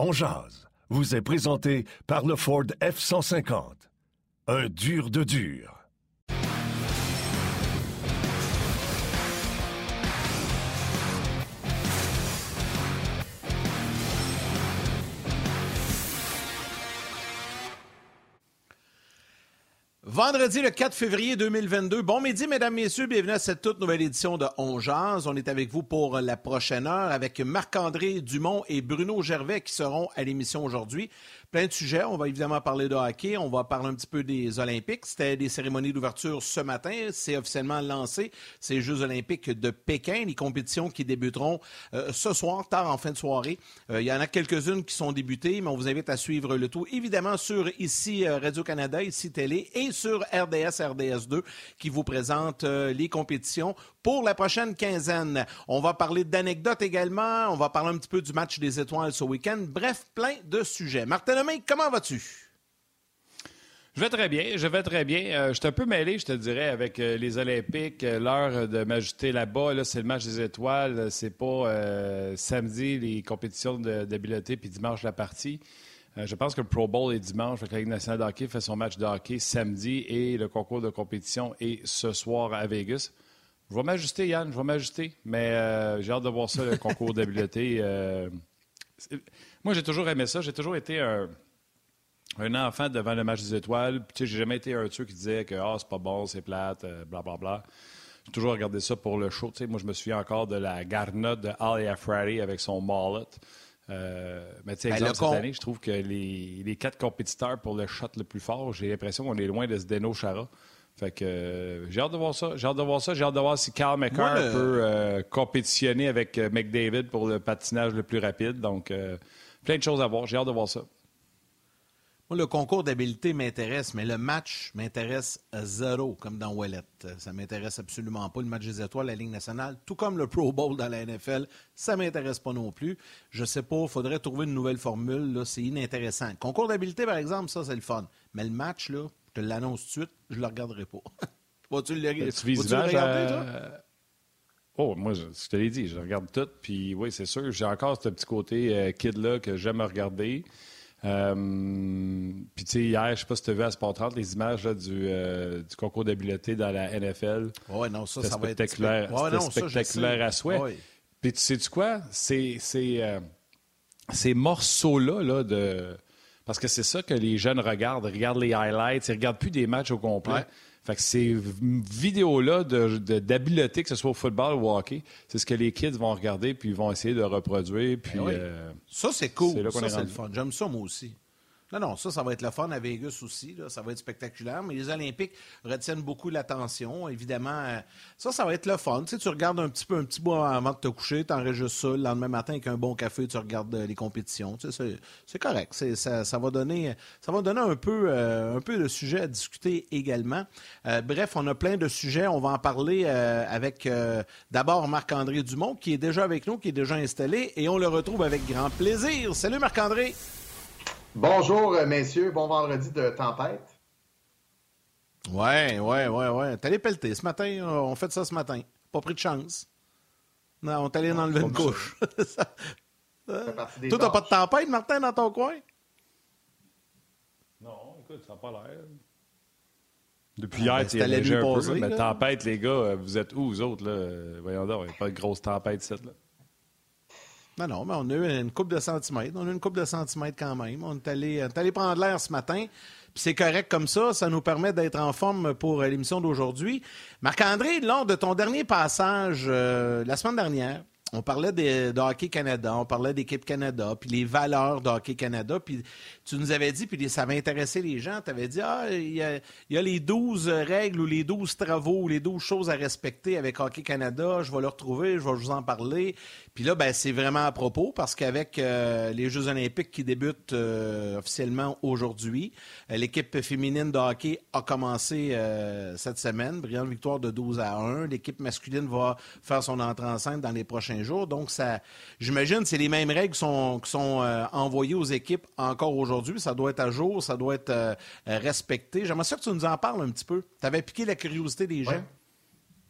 On jase vous est présenté par le Ford F-150. Un dur de dur. Vendredi le 4 février 2022. Bon midi, mesdames, messieurs. Bienvenue à cette toute nouvelle édition de On On est avec vous pour la prochaine heure avec Marc-André Dumont et Bruno Gervais qui seront à l'émission aujourd'hui plein de sujets. On va évidemment parler de hockey. On va parler un petit peu des Olympiques. C'était des cérémonies d'ouverture ce matin. C'est officiellement lancé. Ces Jeux Olympiques de Pékin, les compétitions qui débuteront euh, ce soir, tard en fin de soirée. Euh, il y en a quelques-unes qui sont débutées, mais on vous invite à suivre le tout, évidemment, sur ici euh, Radio-Canada, ici Télé, et sur RDS, RDS2, qui vous présente les compétitions pour la prochaine quinzaine. On va parler d'anecdotes également. On va parler un petit peu du match des étoiles ce week-end. Bref, plein de sujets. Martin Lemay, comment vas-tu? Je vais très bien, je vais très bien. Euh, je suis un peu mêlé, je te dirais, avec euh, les Olympiques. Euh, l'heure de m'ajouter là-bas, là, c'est le match des étoiles. C'est pas samedi les compétitions d'habileté puis dimanche la partie. je pense que le Pro Bowl est dimanche. La Ligue nationale de hockey fait son match de hockey samedi et le concours de compétition est ce soir à Vegas. Je vais m'ajuster, Yann, je vais m'ajuster. Mais euh, j'ai hâte de voir ça, le concours d'habileté. Euh, moi, j'ai toujours aimé ça. J'ai toujours été un, enfant devant le match des étoiles. Tu sais, j'ai jamais été un de ceux qui disait que ah, c'est pas bon, c'est plate, blablabla. Euh, bla, J'ai toujours regardé ça pour le show. Tu sais, moi, je me souviens encore de la garnotte de Ali Afradi avec son mallet. mais tu sais, ben, cette année, je trouve que les, les, quatre compétiteurs pour le shot le plus fort, j'ai l'impression qu'on est loin de ce Deno Chara. Fait que euh, j'ai hâte de voir ça. J'ai hâte de voir ça. J'ai hâte de voir si Carl McCarr peut euh, compétitionner avec euh, McDavid pour le patinage le plus rapide. Donc, plein de choses à voir. J'ai hâte de voir ça. Moi, le concours d'habileté m'intéresse, mais le match m'intéresse à zéro, comme dans Wallet. Ça m'intéresse absolument pas. Le match des étoiles, la Ligue nationale, tout comme le Pro Bowl dans la NFL, ça m'intéresse pas non plus. Je sais pas, il faudrait trouver une nouvelle formule. C'est inintéressant. concours d'habileté, par exemple, ça, c'est le fun. Mais le match, là, je te l'annonce tout de suite, je ne le regarderai pas. Vas-tu le, regarder, toi? Oh, moi, je, te l'ai dit, je regarde tout. Puis oui, c'est sûr, j'ai encore ce petit côté euh, kid-là que j'aime regarder. Euh, puis tu sais, hier, je ne sais pas si tu as vu à Sport 30 les images du, euh, du, concours d'habileté dans la NFL. Oui, non, ça, ça va être... Spectaculaire, ouais, spectaculaire à souhait. Puis tu sais-tu quoi? C'est, ces morceaux-là là, de parce que c'est ça que les jeunes regardent. Ils regardent les highlights, ils ne regardent plus des matchs au complet. Fait que ces vidéos-là d'habileté, que ce soit au football ou au hockey, c'est ce que les kids vont regarder puis ils vont essayer de reproduire. Puis, ben euh, ça, c'est cool. Ça, c'est le fun. J'aime ça, moi aussi. Non, non, ça, ça va être le fun à Vegas aussi. Ça va être spectaculaire. Mais les Olympiques retiennent beaucoup l'attention. Évidemment, euh, ça, ça va être le fun. Tu, sais, tu regardes un petit peu, un petit bout avant de te coucher, tu enregistres ça. Le lendemain matin, avec un bon café, tu regardes euh, les compétitions. Tu sais, c'est correct. Ça, ça, va donner, ça va donner un peu, euh, un peu de sujets à discuter également. bref, on a plein de sujets. On va en parler avec d'abord Marc-André Dumont, qui est déjà avec nous, qui est déjà installé. Et on le retrouve avec grand plaisir. Salut Marc-André. Bonjour, euh, messieurs. Bon vendredi de tempête. Ouais, ouais, ouais, ouais. T'es allé pelleter ce matin. Euh, on fait ça ce matin. Pas pris de chance. Non, on est allé enlever une couche. Euh, toi, t'as pas de tempête, Martin, dans ton coin? Non, écoute, ça n'a pas l'air. Depuis hier, tu es un peu, mais tempête, les gars, vous êtes où, vous autres? Là? Voyons donc, il n'y a pas de grosse tempête, cette là. Non, non, mais on a eu une coupe de centimètres. On a eu une coupe de centimètres quand même. On est allé, on est allé prendre l'air ce matin. Puis c'est correct comme ça. Ça nous permet d'être en forme pour l'émission d'aujourd'hui. Marc-André, lors de ton dernier passage euh, la semaine dernière, on parlait de, Hockey Canada, on parlait d'équipe Canada, puis les valeurs de Hockey Canada, puis tu nous avais dit, puis ça va intéresser les gens, tu avais dit, ah, il y, a, les 12 règles ou les 12 travaux ou les 12 choses à respecter avec Hockey Canada, je vais le retrouver, je vais vous en parler. Puis là, ben, c'est vraiment à propos, parce qu'avec euh, les Jeux olympiques qui débutent euh, officiellement aujourd'hui, euh, l'équipe féminine de hockey a commencé cette semaine, brillante victoire de 12 à 1. L'équipe masculine va faire son entrée en scène dans les prochains jours. Donc, ça, j'imagine, c'est les mêmes règles qui sont, euh, envoyées aux équipes encore aujourd'hui. Ça doit être à jour, ça doit être euh, respecté. J'aimerais ça que tu nous en parles un petit peu. Tu avais piqué la curiosité des gens.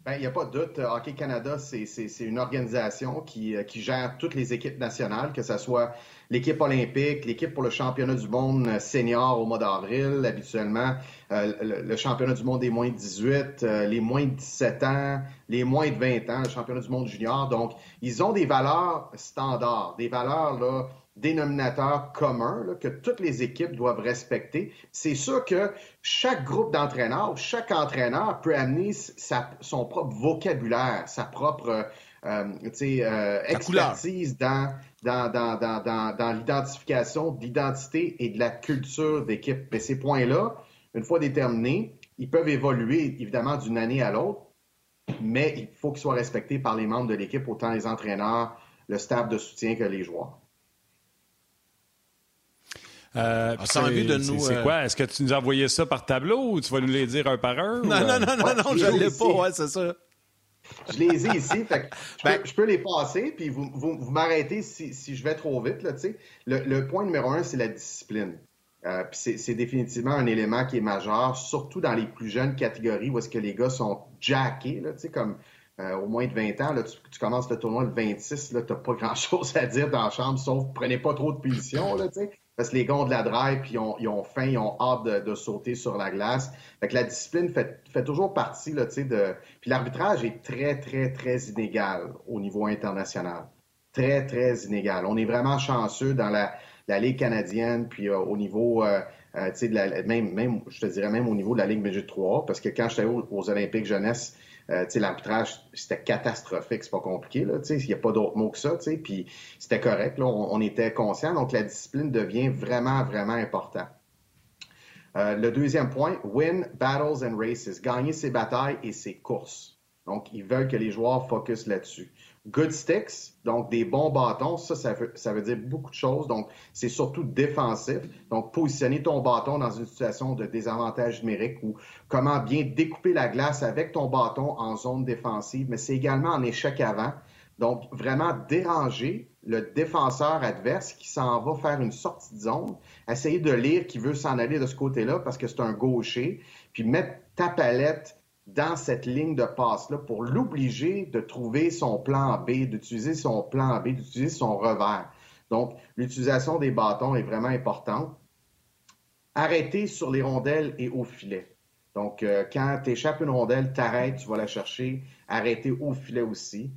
Ben, il n'y a pas de doute. Hockey Canada, c'est une organisation qui, euh, qui, gère toutes les équipes nationales, que ce soit l'équipe olympique, l'équipe pour le championnat du monde senior au mois d'avril, habituellement, le, championnat du monde des moins de 18, les moins de 17 ans, les moins de 20 ans, le championnat du monde junior. Donc, ils ont des valeurs standards, des valeurs là, dénominateur commun que toutes les équipes doivent respecter. C'est sûr que chaque groupe d'entraîneurs, chaque entraîneur peut amener son propre vocabulaire, sa propre euh, euh, expertise dans, dans, dans, dans l'identification d'identité et de la culture d'équipe. Mais ces points-là, une fois déterminés, ils peuvent évoluer évidemment d'une année à l'autre, mais il faut qu'ils soient respectés par les membres de l'équipe, autant les entraîneurs, le staff de soutien que les joueurs. Euh, envie de nous. C'est euh, quoi? Est-ce que tu nous as envoyé ça par tableau ou tu vas nous les dire un par un? Non, non, non, non, non, je ne l'ai pas, ouais, c'est ça. Je les ai ici, fait ben, je, peux, les passer, puis vous, vous, m'arrêtez si, si, je vais trop vite. Là, le, le point numéro un, c'est la discipline. Euh, c'est définitivement un élément qui est majeur, surtout dans les plus jeunes catégories où est-ce que les gars sont jackés, là, comme euh, au moins de 20 ans, là, tu, commences le tournoi de 26, tu n'as pas grand-chose à dire dans la chambre, sauf prenez pas trop de position, là, parce que les gars ont de la drive, puis ils ont, faim, ils ont hâte de, sauter sur la glace. Fait que la discipline fait, toujours partie, là, de... Puis l'arbitrage est très, très, très inégal au niveau international. Très, très inégal. On est vraiment chanceux dans la, Ligue canadienne, puis euh, au niveau... Euh, euh, même, même, je te dirais même au niveau de la Ligue Midget 3, parce que quand j'étais aux Olympiques jeunesse, euh, l'arbitrage, c'était catastrophique, c'est pas compliqué. Il n'y a pas d'autre mot que ça. Puis c'était correct. Là, on, était conscient. Donc, la discipline devient vraiment, vraiment important. Euh, le deuxième point, win battles and races. Gagner ses batailles et ses courses. Donc, ils veulent que les joueurs focus là-dessus. Good sticks, donc des bons bâtons, ça, ça veut, dire beaucoup de choses. Donc, c'est surtout défensif. Donc, positionner ton bâton dans une situation de désavantage numérique ou comment bien découper la glace avec ton bâton en zone défensive, mais c'est également en échec avant. Donc, vraiment déranger le défenseur adverse qui s'en va faire une sortie de zone, essayer de lire qui veut s'en aller de ce côté-là parce que c'est un gaucher, puis mettre ta palette dans cette ligne de passe-là pour l'obliger de trouver son plan B, d'utiliser son plan B, d'utiliser son revers. Donc, l'utilisation des bâtons est vraiment importante. Arrêter sur les rondelles et au filet. Donc, euh, quand tu échappes une rondelle, t'arrêtes, tu vas la chercher. Arrêter au filet aussi.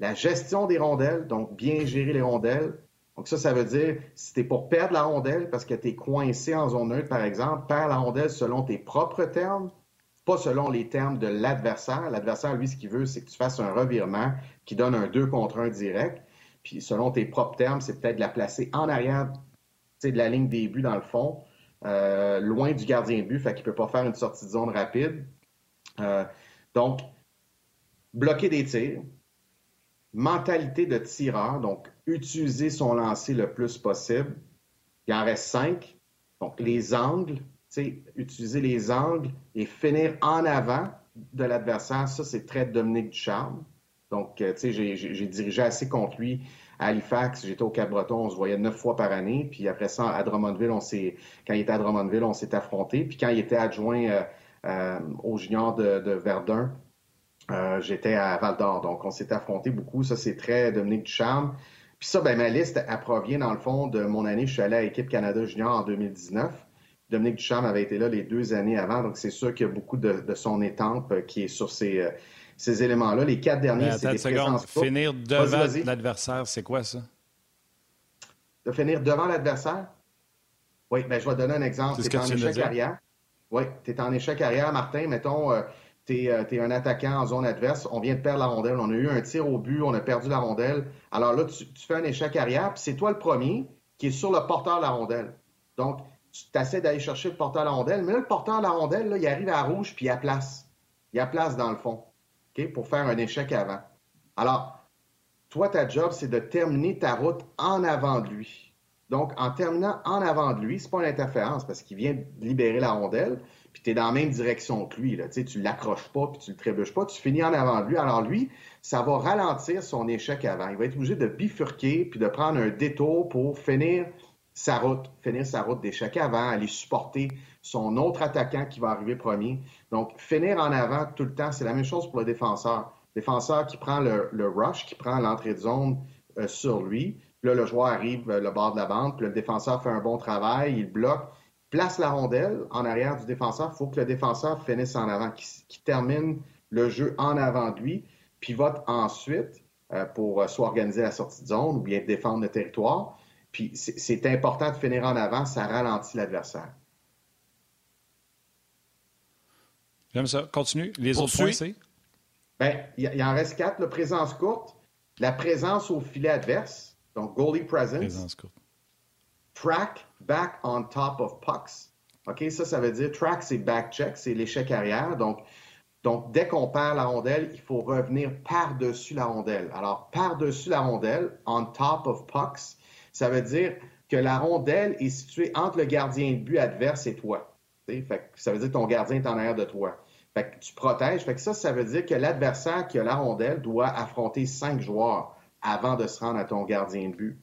La gestion des rondelles, donc bien gérer les rondelles. Donc, ça, ça veut dire, si tu es pour perdre la rondelle parce que tu es coincé en zone neutre, par exemple, perds la rondelle selon tes propres termes pas selon les termes de l'adversaire. L'adversaire, lui, ce qu'il veut, c'est que tu fasses un revirement qui donne un 2 contre 1 direct. Puis selon tes propres termes, c'est peut-être de la placer en arrière de la ligne des buts dans le fond, euh, loin du gardien de but, fait qu'il ne peut pas faire une sortie de zone rapide. Euh, donc, bloquer des tirs, mentalité de tireur, donc utiliser son lancer le plus possible. Il en reste cinq. Donc, les angles, utiliser les angles et finir en avant de l'adversaire, ça, c'est très Dominique Ducharme. Donc, euh, tu sais, j'ai dirigé assez contre lui à Halifax. J'étais au Cap-Breton, on se voyait neuf fois par année. Puis après ça, à Drummondville, on quand il était à Drummondville, on s'est affronté. Puis quand il était adjoint euh, euh, au junior de, Verdun, j'étais à Val d'Or. Donc, on s'est affronté beaucoup. Ça, c'est très Dominique Ducharme. Puis ça, ben, ma liste, elle provient, dans le fond, de mon année. Je suis allé à l'équipe Canada Junior en 2019. Dominique Ducharme avait été là les deux années avant, donc c'est sûr qu'il y a beaucoup de, son étampe euh, qui est sur ces, euh, ces éléments-là. Les quatre derniers, c'est des présences Finir devant l'adversaire, c'est quoi ça? De finir devant l'adversaire? Oui, bien, je vais te donner un exemple. Es en échec arrière. Oui, tu es en échec arrière, Martin. Mettons, euh, tu es, un attaquant en zone adverse. On vient de perdre la rondelle. On a eu un tir au but. On a perdu la rondelle. Alors là, tu, tu fais un échec arrière, puis c'est toi le premier qui est sur le porteur de la rondelle. Donc, tu essaies d'aller chercher le porteur à la rondelle, mais là, le porteur à la rondelle, là, il arrive à rouge, puis il a place. Il a place dans le fond, pour faire un échec avant. Alors, toi, ta job, c'est de terminer ta route en avant de lui. Donc, en terminant en avant de lui, c'est pas une interférence parce qu'il vient libérer la rondelle, puis tu es dans la même direction que lui. Là. Tu ne l'accroches pas, puis tu le trébuches pas, tu finis en avant de lui. Alors lui, ça va ralentir son échec avant. Il va être obligé de bifurquer, puis de prendre un détour pour finir sa route, finir sa route d'échec avant, aller supporter son autre attaquant qui va arriver premier. Donc, finir en avant tout le temps, c'est la même chose pour le défenseur. Le défenseur qui prend le, rush, qui prend l'entrée de zone euh, sur lui, là, le joueur arrive le bord de la bande, puis le défenseur fait un bon travail, il bloque, place la rondelle en arrière du défenseur. Il faut que le défenseur finisse en avant, qu'il termine le jeu en avant de lui, pivote ensuite euh, pour euh, soit organiser la sortie de zone ou bien défendre le territoire. Puis c'est important de finir en avant, ça ralentit l'adversaire. J'aime ça. Continue. Les autres points, c'est? Bien, il en reste quatre. La présence courte, la présence au filet adverse, donc goalie presence. Présence courte. Track back on top of pucks. OK, ça, ça veut dire track, c'est back check, c'est l'échec arrière. Donc, donc, dès qu'on perd la rondelle, il faut revenir par-dessus la rondelle. Alors, par-dessus la rondelle, on top of pucks, ça veut dire que la rondelle est située entre le gardien de but adverse et toi. Fait ça veut dire que ton gardien est en arrière de toi. Fait que tu protèges. Fait que ça, ça veut dire que l'adversaire qui a la rondelle doit affronter cinq joueurs avant de se rendre à ton gardien de but.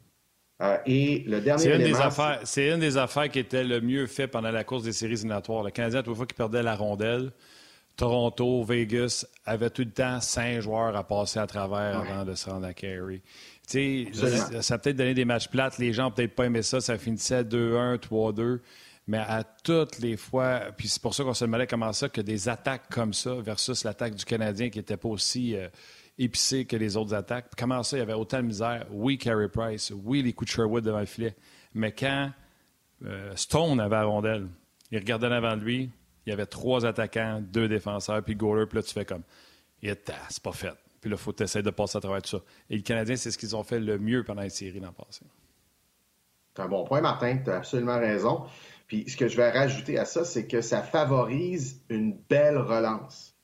Euh, et le dernier c'est une, des affaires, c'est une des affaires qui était le mieux fait pendant la course des séries éliminatoires. Le Canadien, toute fois qu'il perdait la rondelle, Toronto, Vegas avait tout le temps cinq joueurs à passer à travers avant de se rendre à Ça, ça a peut-être donné des matchs plates. Les gens n'ont peut-être pas aimé ça. Ça finissait 2-1, 3-2. Mais à toutes les fois, puis c'est pour ça qu'on se demandait comment ça, que des attaques comme ça versus l'attaque du Canadien qui n'était pas aussi euh, épicée que les autres attaques. comment ça, il y avait autant de misère. Oui, Carey Price. Oui, les coups de Sherwood devant le filet. Mais quand euh, Stone avait la rondelle, il regardait en avant de lui, il y avait trois attaquants, deux défenseurs, puis goaler, puis là, tu fais comme, c'est pas fait. Puis là, il faut essayer de passer à travers tout ça. Et le Canadien, c'est ce qu'ils ont fait le mieux pendant les séries l'an passé. C'est un bon point, Martin. Tu as absolument raison. Puis ce que je vais rajouter à ça, c'est que ça favorise une belle relance.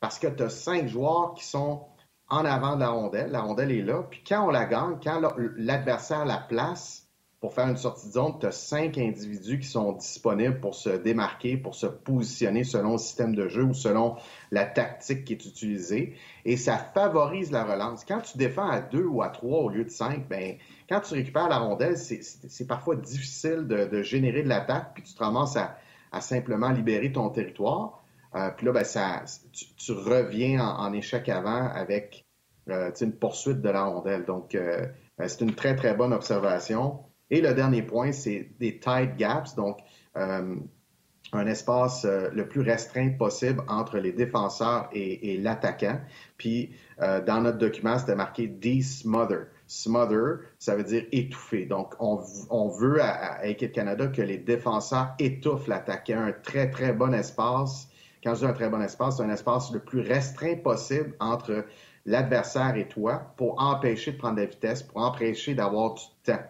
Parce que tu as cinq joueurs qui sont en avant de la rondelle. La rondelle est là. Puis quand on la gagne, quand l'adversaire la place, pour faire une sortie de zone, tu as cinq individus qui sont disponibles pour se démarquer, pour se positionner selon le système de jeu ou selon la tactique qui est utilisée. Et ça favorise la relance. Quand tu défends à deux ou à trois au lieu de cinq, ben, quand tu récupères la rondelle, c'est parfois difficile de, générer de l'attaque, puis tu te ramasses à, simplement libérer ton territoire. Euh, puis là, ben, ça, tu, reviens en, échec avant avec euh, une poursuite de la rondelle. Donc, euh, ben, c'est une très, très bonne observation. Et le dernier point, c'est des tight gaps, donc euh, un espace euh, le plus restreint possible entre les défenseurs et, l'attaquant. Puis euh, dans notre document, c'était marqué de-smother. Smother, ça veut dire étouffer. Donc, on, veut à, Équipe Canada que les défenseurs étouffent l'attaquant. Un très, très bon espace. Quand je dis un très bon espace, c'est un espace le plus restreint possible entre l'adversaire et toi pour empêcher de prendre de la vitesse, pour empêcher d'avoir du temps.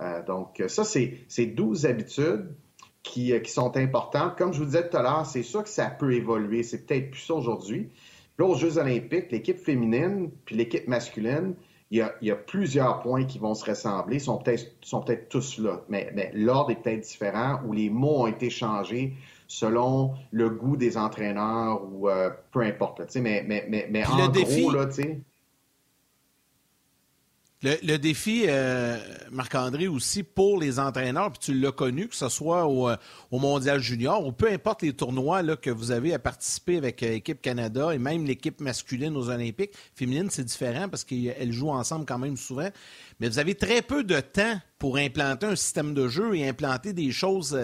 Euh, donc, ça, c'est 12 habitudes qui, euh, qui, sont importantes. Comme je vous disais tout à l'heure, c'est sûr que ça peut évoluer. C'est peut-être plus ça aujourd'hui. Là, aux Jeux olympiques, l'équipe féminine puis l'équipe masculine, il y, a, il y, a, plusieurs points qui vont se ressembler. Ils sont peut-être sont peut tous là, mais, mais l'ordre est peut-être différent ou les mots ont été changés selon le goût des entraîneurs ou euh, peu importe. mais mais, mais, mais en gros, là, Le, défi, euh, Marc-André, aussi pour les entraîneurs, puis tu l'as connu, que ce soit au, euh, Mondial Junior ou peu importe les tournois que vous avez à participer avec l'équipe euh, Canada et même l'équipe masculine aux Olympiques. Féminine, c'est différent parce qu'elles jouent ensemble quand même souvent. Mais vous avez très peu de temps pour implanter un système de jeu et implanter des choses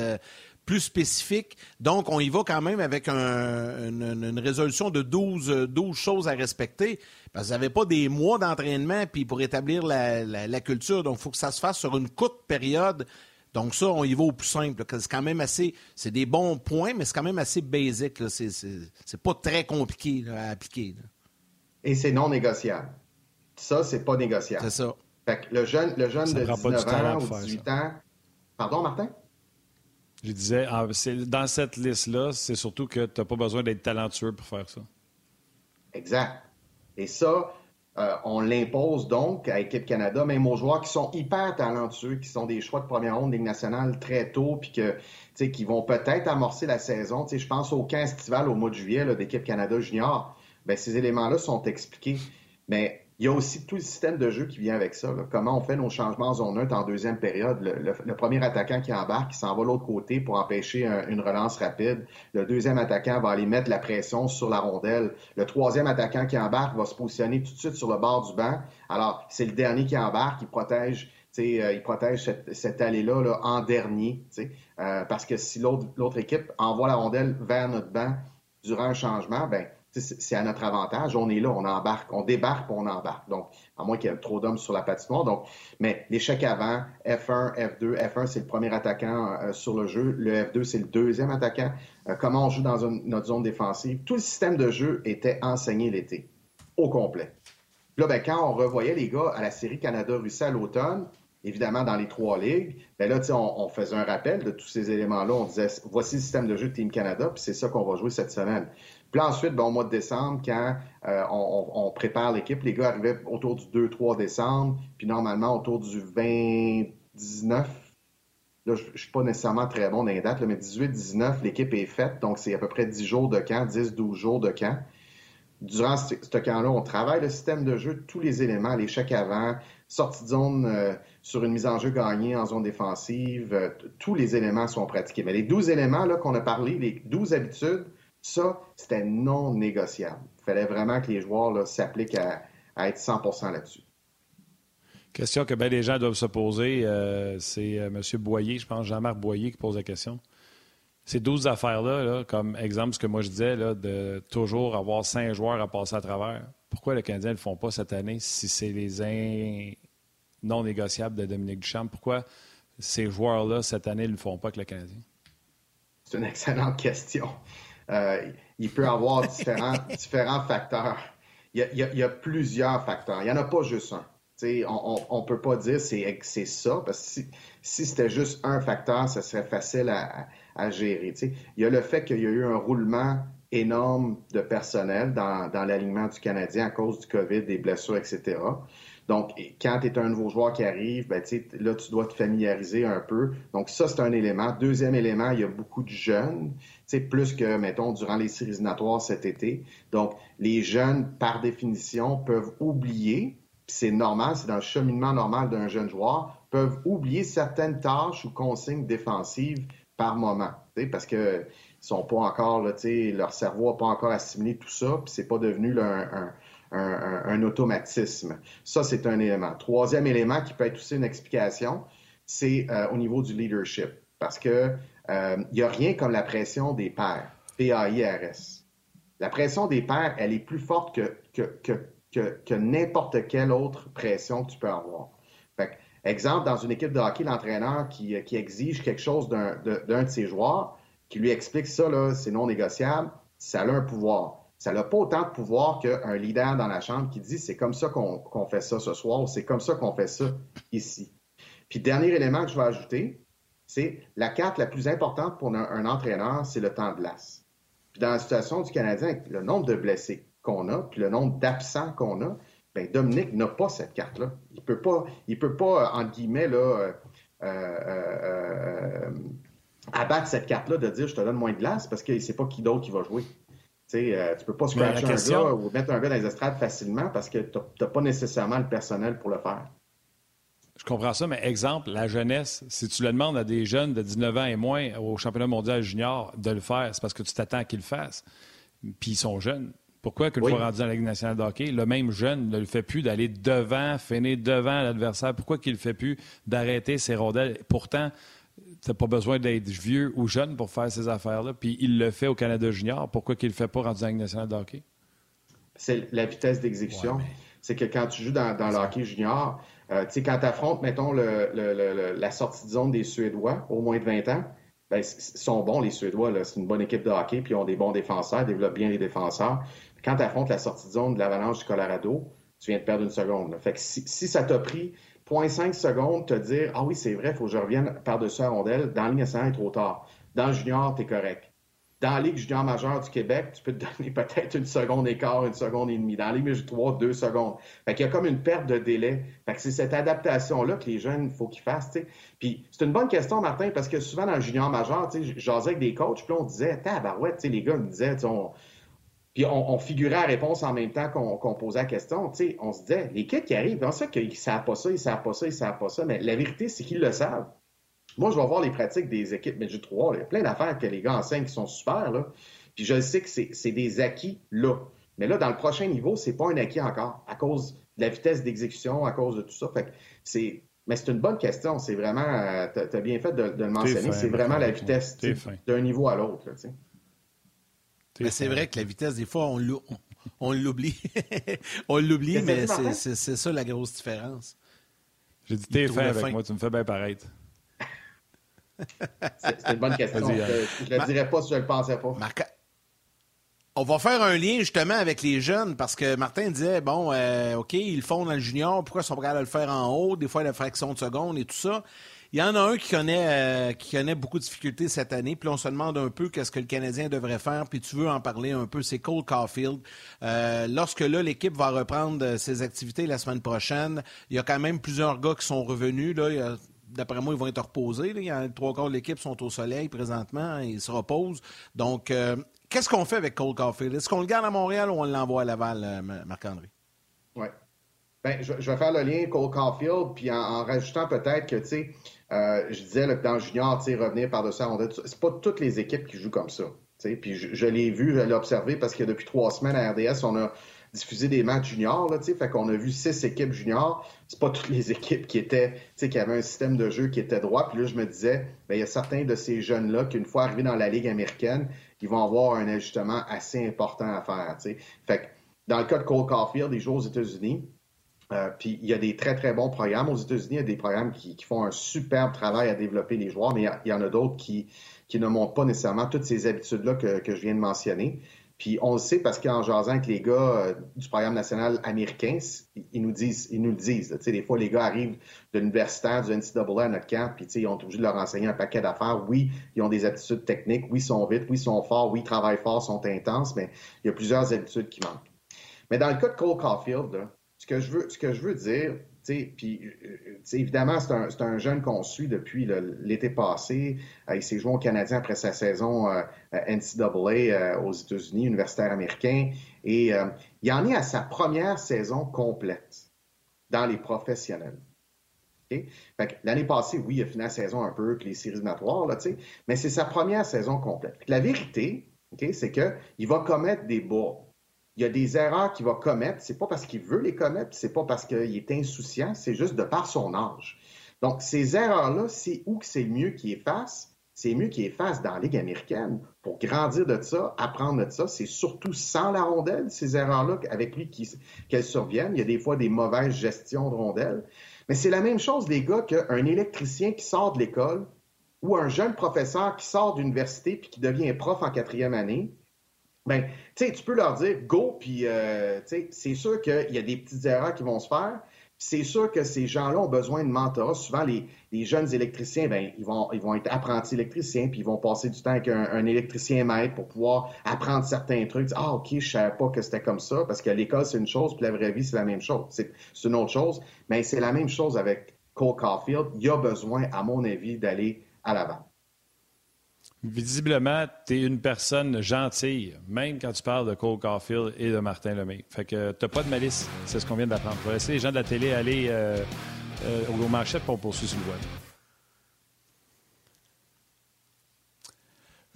plus spécifiques. Donc, on y va quand même avec une, résolution de 12, 12 choses à respecter. Parce que vous n'avez pas des mois d'entraînement puis pour établir la, culture. Donc, il faut que ça se fasse sur une courte période. Donc, ça, on y va au plus simple. C'est quand même assez. C'est des bons points, mais c'est quand même assez basique. C'est pas très compliqué à appliquer. Et c'est non négociable. Ça, c'est pas négociable. C'est ça. Fait que le jeune, le jeune de 19 ans ou 18 ans. Pardon, Martin? Je disais, ah, dans cette liste-là, c'est surtout que tu n'as pas besoin d'être talentueux pour faire ça. Exact. Et ça, euh, on l'impose donc à Équipe Canada, même aux joueurs qui sont hyper talentueux, qui sont des choix de première ronde Ligue nationale très tôt, puis que, qui vont peut-être amorcer la saison. je pense au camp estival au mois de juillet d'Équipe Canada Junior. Ben, ces éléments-là sont expliqués. Mais il y a aussi tout le système de jeu qui vient avec ça. Comment on fait nos changements en zone neutre en deuxième période. Le, premier attaquant qui embarque, qui s'en va l'autre côté pour empêcher une relance rapide. Le deuxième attaquant va aller mettre la pression sur la rondelle. Le troisième attaquant qui embarque va se positionner tout de suite sur le bord du banc. Alors, c'est le dernier qui embarque, qui protège euh, ils protègent cette, allée-là en dernier. Euh, parce que si l'autre équipe envoie la rondelle vers notre banc durant un changement, ben c'est à notre avantage. On est là, on embarque, on débarque, on embarque. Donc, à moins qu'il y ait trop d'hommes sur la patinoire. Donc, mais l'échec avant, F1, F2, F1, c'est le premier attaquant euh, sur le jeu. Le F2, c'est le deuxième attaquant. comment on joue dans notre zone défensive? Tout le système de jeu était enseigné l'été, au complet. Là, ben, quand on revoyait les gars à la série Canada-Russie à l'automne, évidemment dans les trois ligues, ben là, on, on faisait un rappel de tous ces éléments-là. On disait, voici le système de jeu de Team Canada, puis c'est ça qu'on va jouer cette semaine. Puis ensuite, ben, au mois de décembre, quand euh, on, prépare l'équipe, les gars arrivaient autour du 2-3 décembre, puis normalement autour du 20-19. Là, je ne suis pas nécessairement très bon dans les dates, mais 18-19, l'équipe est faite, donc c'est à peu près 10 jours de camp, 10-12 jours de camp durant ce, camp-là, on travaille le système de jeu, tous les éléments, l'échec avant, sortie de zone euh, sur une mise en jeu gagnée en zone défensive, euh, tous les éléments sont pratiqués. Mais les 12 éléments qu'on a parlé, les 12 habitudes, ça, c'était non négociable. Il fallait vraiment que les joueurs s'appliquent à, être 100% là-dessus. Question que bien les gens doivent se poser, euh, c'est M. Boyer, je pense, Jean-Marc Boyer qui pose la question ces 12 affaires-là, comme exemple, ce que moi je disais, de toujours avoir cinq joueurs à passer à travers, pourquoi le Canadien ne le font pas cette année si c'est les non négociables de Dominique Duchamp? Pourquoi ces joueurs-là, cette année, ne le font pas que le Canadien? C'est une excellente question. Euh, il peut avoir différents, différents facteurs. Il y, a, plusieurs facteurs. Il n'y en a pas juste un. on ne peut pas dire c'est c'est ça, parce que si, si c'était juste un facteur, ce serait facile à, à gérer. Il y a le fait qu'il y a eu un roulement énorme de personnel dans, dans l'alignement du Canadien à cause du COVID, des blessures, etc. Donc, quand tu es un nouveau joueur qui arrive, ben, là, tu dois te familiariser un peu. Donc, ça, c'est un élément. Deuxième élément, il y a beaucoup de jeunes, plus que, mettons, durant les séries éliminatoires cet été. Donc, les jeunes, par définition, peuvent oublier, c'est normal, c'est dans le cheminement normal d'un jeune joueur, peuvent oublier certaines tâches ou consignes défensives par moment, parce que sont pas encore, leur cerveau n'a pas encore assimilé tout ça, puis c'est pas devenu un, automatisme. Ça, c'est un élément. Troisième élément qui peut être aussi une explication, c'est euh, au niveau du leadership, parce que il euh, n'y a rien comme la pression des pairs, P-A-I-R-S. La pression des pairs, elle est plus forte que, que, n'importe quelle autre pression que tu peux avoir. Exemple, dans une équipe de hockey, l'entraîneur qui, exige quelque chose d'un de, ses joueurs, qui lui explique ça, c'est non négociable, ça a un pouvoir. Ça n'a pas autant de pouvoir qu'un leader dans la chambre qui dit c'est comme ça qu'on fait ça ce soir ou c'est comme ça qu'on fait ça ici. Puis, dernier élément que je vais ajouter, c'est la carte la plus importante pour un, entraîneur, c'est le temps de glace. Puis, dans la situation du Canadien, le nombre de blessés qu'on a, puis le nombre d'absents qu'on a, ben, Dominique n'a pas cette carte-là. Il peut pas, il peut pas, entre guillemets, là, euh, euh, euh, abattre cette carte-là de dire je te donne moins de glace parce qu'il ne sait pas qui d'autre qui va jouer. Tu ne peux pas scratcher un gars ou mettre un gars dans les estrades facilement parce que tu n'as pas nécessairement le personnel pour le faire. Je comprends ça, mais exemple, la jeunesse, si tu le demandes à des jeunes de 19 ans et moins au championnat mondial junior de le faire, c'est parce que tu t'attends qu'ils le fassent. Puis ils sont jeunes. Pourquoi que le fois rendu dans la Ligue nationale de hockey, le même jeune ne le fait plus d'aller devant, finir devant l'adversaire? Pourquoi qu'il ne le fait plus d'arrêter ses rondelles? Pourtant, tu n'as pas besoin d'être vieux ou jeune pour faire ces affaires-là. Puis il le fait au Canada junior. Pourquoi qu'il ne le fait pas rendu dans la Ligue nationale de hockey? C'est la vitesse d'exécution. C'est que quand tu joues dans, le hockey junior, euh, tu sais, quand tu affrontes, mettons, la sortie de zone des Suédois, au moins de 20 ans, ben, ils sont bons, les Suédois. C'est une bonne équipe de hockey, puis ils ont des bons défenseurs, développent bien les défenseurs. Quand tu affrontes la sortie de zone de l'Avalanche du Colorado, tu viens de perdre une seconde. Fait si, ça t'a pris 0.5 secondes te dire Ah oui, c'est vrai, il faut que je revienne par-dessus la rondelle, dans la ligne trop tard. Dans le junior, tu es correct. Dans la Ligue junior majeure du Québec, tu peux te donner peut-être une seconde et quart, une seconde et demie. Dans la Ligue 3, deux secondes. Fait qu'il y a comme une perte de délai. Fait que c'est cette adaptation-là que les jeunes, il faut qu'ils fassent. Puis c'est une bonne question, Martin, parce que souvent dans le junior majeur, j'asais avec des coachs, puis on disait, tabarouette, les gars me disaient, on, puis on, figurait la réponse en même temps qu'on posait la question. on se disait, les kids qui arrivent, on sait qu'ils ne savent pas ça, ils ne savent pas ça, ils ne savent pas ça, mais la vérité, c'est qu'ils le savent. Moi, je vais voir les pratiques des équipes Midget 3. Il y a plein d'affaires que les gars enseignent qui sont super. Là. Puis je sais que c'est des acquis là. Mais là, dans le prochain niveau, c'est pas un acquis encore, à cause de la vitesse d'exécution, à cause de tout ça. Fait que c'est Mais c'est une bonne question. C'est vraiment, euh, tu as, bien fait de, le mentionner, c'est vraiment la vitesse d'un niveau à l'autre. C'est vrai que la vitesse, des fois, on l'oublie. on l'oublie, mais c'est ça la grosse différence. J'ai dit, t'es fin avec moi, tu me fais bien paraître. C'est une bonne question. Je ne le dirais pas si je ne le pensais pas. On va faire un lien justement avec les jeunes parce que Martin disait bon, euh, OK, ils le font dans le junior, pourquoi ils sont prêts à le faire en haut, des fois la fraction de seconde et tout ça. Il y en a un qui connaît, euh, qui connaît beaucoup de difficultés cette année, puis on se demande un peu qu'est-ce que le Canadien devrait faire, puis tu veux en parler un peu, c'est Cole Caulfield. Euh, lorsque là, l'équipe va reprendre ses activités la semaine prochaine, il y a quand même plusieurs gars qui sont revenus. Là, D'après moi, ils vont être reposés. A trois quarts de l'équipe sont au soleil présentement. Ils se reposent. Donc, Qu'est-ce qu'on fait avec Cole Caulfield? Est-ce qu'on le garde à Montréal ou on l'envoie à Laval, euh, Marc-André? Oui. Ben, je, vais faire le lien Cole Caulfield, puis en, rajoutant peut-être que, tu sais, euh, je disais, le dans junior, tu sais, revenir par-dessus c'est pas toutes les équipes qui jouent comme ça. Puis je l'ai vu, je l'ai observé parce que depuis trois semaines à RDS, on a diffusé des matchs juniors, là, fait qu'on a vu six équipes juniors. C'est pas toutes les équipes qui étaient, qui avaient un système de jeu qui était droit. Puis là, je me disais, ben, il y a certains de ces jeunes-là qu'une fois arrivés dans la Ligue américaine, ils vont avoir un ajustement assez important à faire. Fait que dans le cas de Cole Caulfield, il joue aux États-Unis. Euh, puis il y a des très, très bons programmes aux États-Unis. Il y a des programmes qui, font un superbe travail à développer les joueurs, mais il y, en a d'autres qui, qui ne montrent pas nécessairement toutes ces habitudes-là que, que, je viens de mentionner. Puis on le sait parce qu'en jasant avec les gars euh, du programme national américain, ils nous disent, ils nous le disent. sais, des fois, les gars arrivent de l'universitaire, du NCAA à notre camp, puis ils ont obligé de leur enseigner un paquet d'affaires. Oui, ils ont des aptitudes techniques, oui, ils sont vite, oui, ils sont forts, oui, ils travaillent fort, sont intenses, mais il y a plusieurs habitudes qui manquent. Mais dans le cas de Cole Caulfield, ce que je veux, ce que je veux dire, puis, euh, évidemment, c'est un, un, jeune qu'on suit depuis l'été passé. Euh, il s'est joué au Canadien après sa saison euh, NCAA aux États-Unis, universitaire américain. Et il en est à sa première saison complète dans les professionnels. L'année passée, oui, il a fini la saison un peu avec les séries éliminatoires, là, mais c'est sa première saison complète. La vérité, c'est qu'il va commettre des bas il y a des erreurs qu'il va commettre. C'est pas parce qu'il veut les commettre, c'est pas parce qu'il est insouciant, c'est juste de par son âge. Donc, ces erreurs-là, c'est où que c'est mieux qu'il efface? C'est mieux qu'il efface dans la Ligue américaine pour grandir de ça, apprendre de ça. C'est surtout sans la rondelle, ces erreurs-là, avec lui qu'elles surviennent. Il y a des fois des mauvaises gestions de rondelles. Mais c'est la même chose, les gars, qu'un électricien qui sort de l'école ou un jeune professeur qui sort d'université puis qui devient prof en quatrième année ben, tu peux leur dire go, puis euh, c'est sûr qu'il y a des petites erreurs qui vont se faire. C'est sûr que ces gens-là ont besoin de mentorat. Souvent, les, jeunes électriciens, ben, ils vont, ils vont être apprentis électriciens, puis ils vont passer du temps avec un, électricien maître pour pouvoir apprendre certains trucs. Ah, OK, je savais pas que c'était comme ça, parce que l'école, c'est une chose, puis la vraie vie, c'est la même chose. C'est une autre chose. Mais c'est la même chose avec Cole Caulfield. Il y a besoin, à mon avis, d'aller à l'avant. Visiblement, tu es une personne gentille, même quand tu parles de Cole Caulfield et de Martin Lemay. Fait que t'as pas de malice, c'est ce qu'on vient d'apprendre. Je vais laisser les gens de la télé aller euh, euh, au marché pour poursuivre sur le web.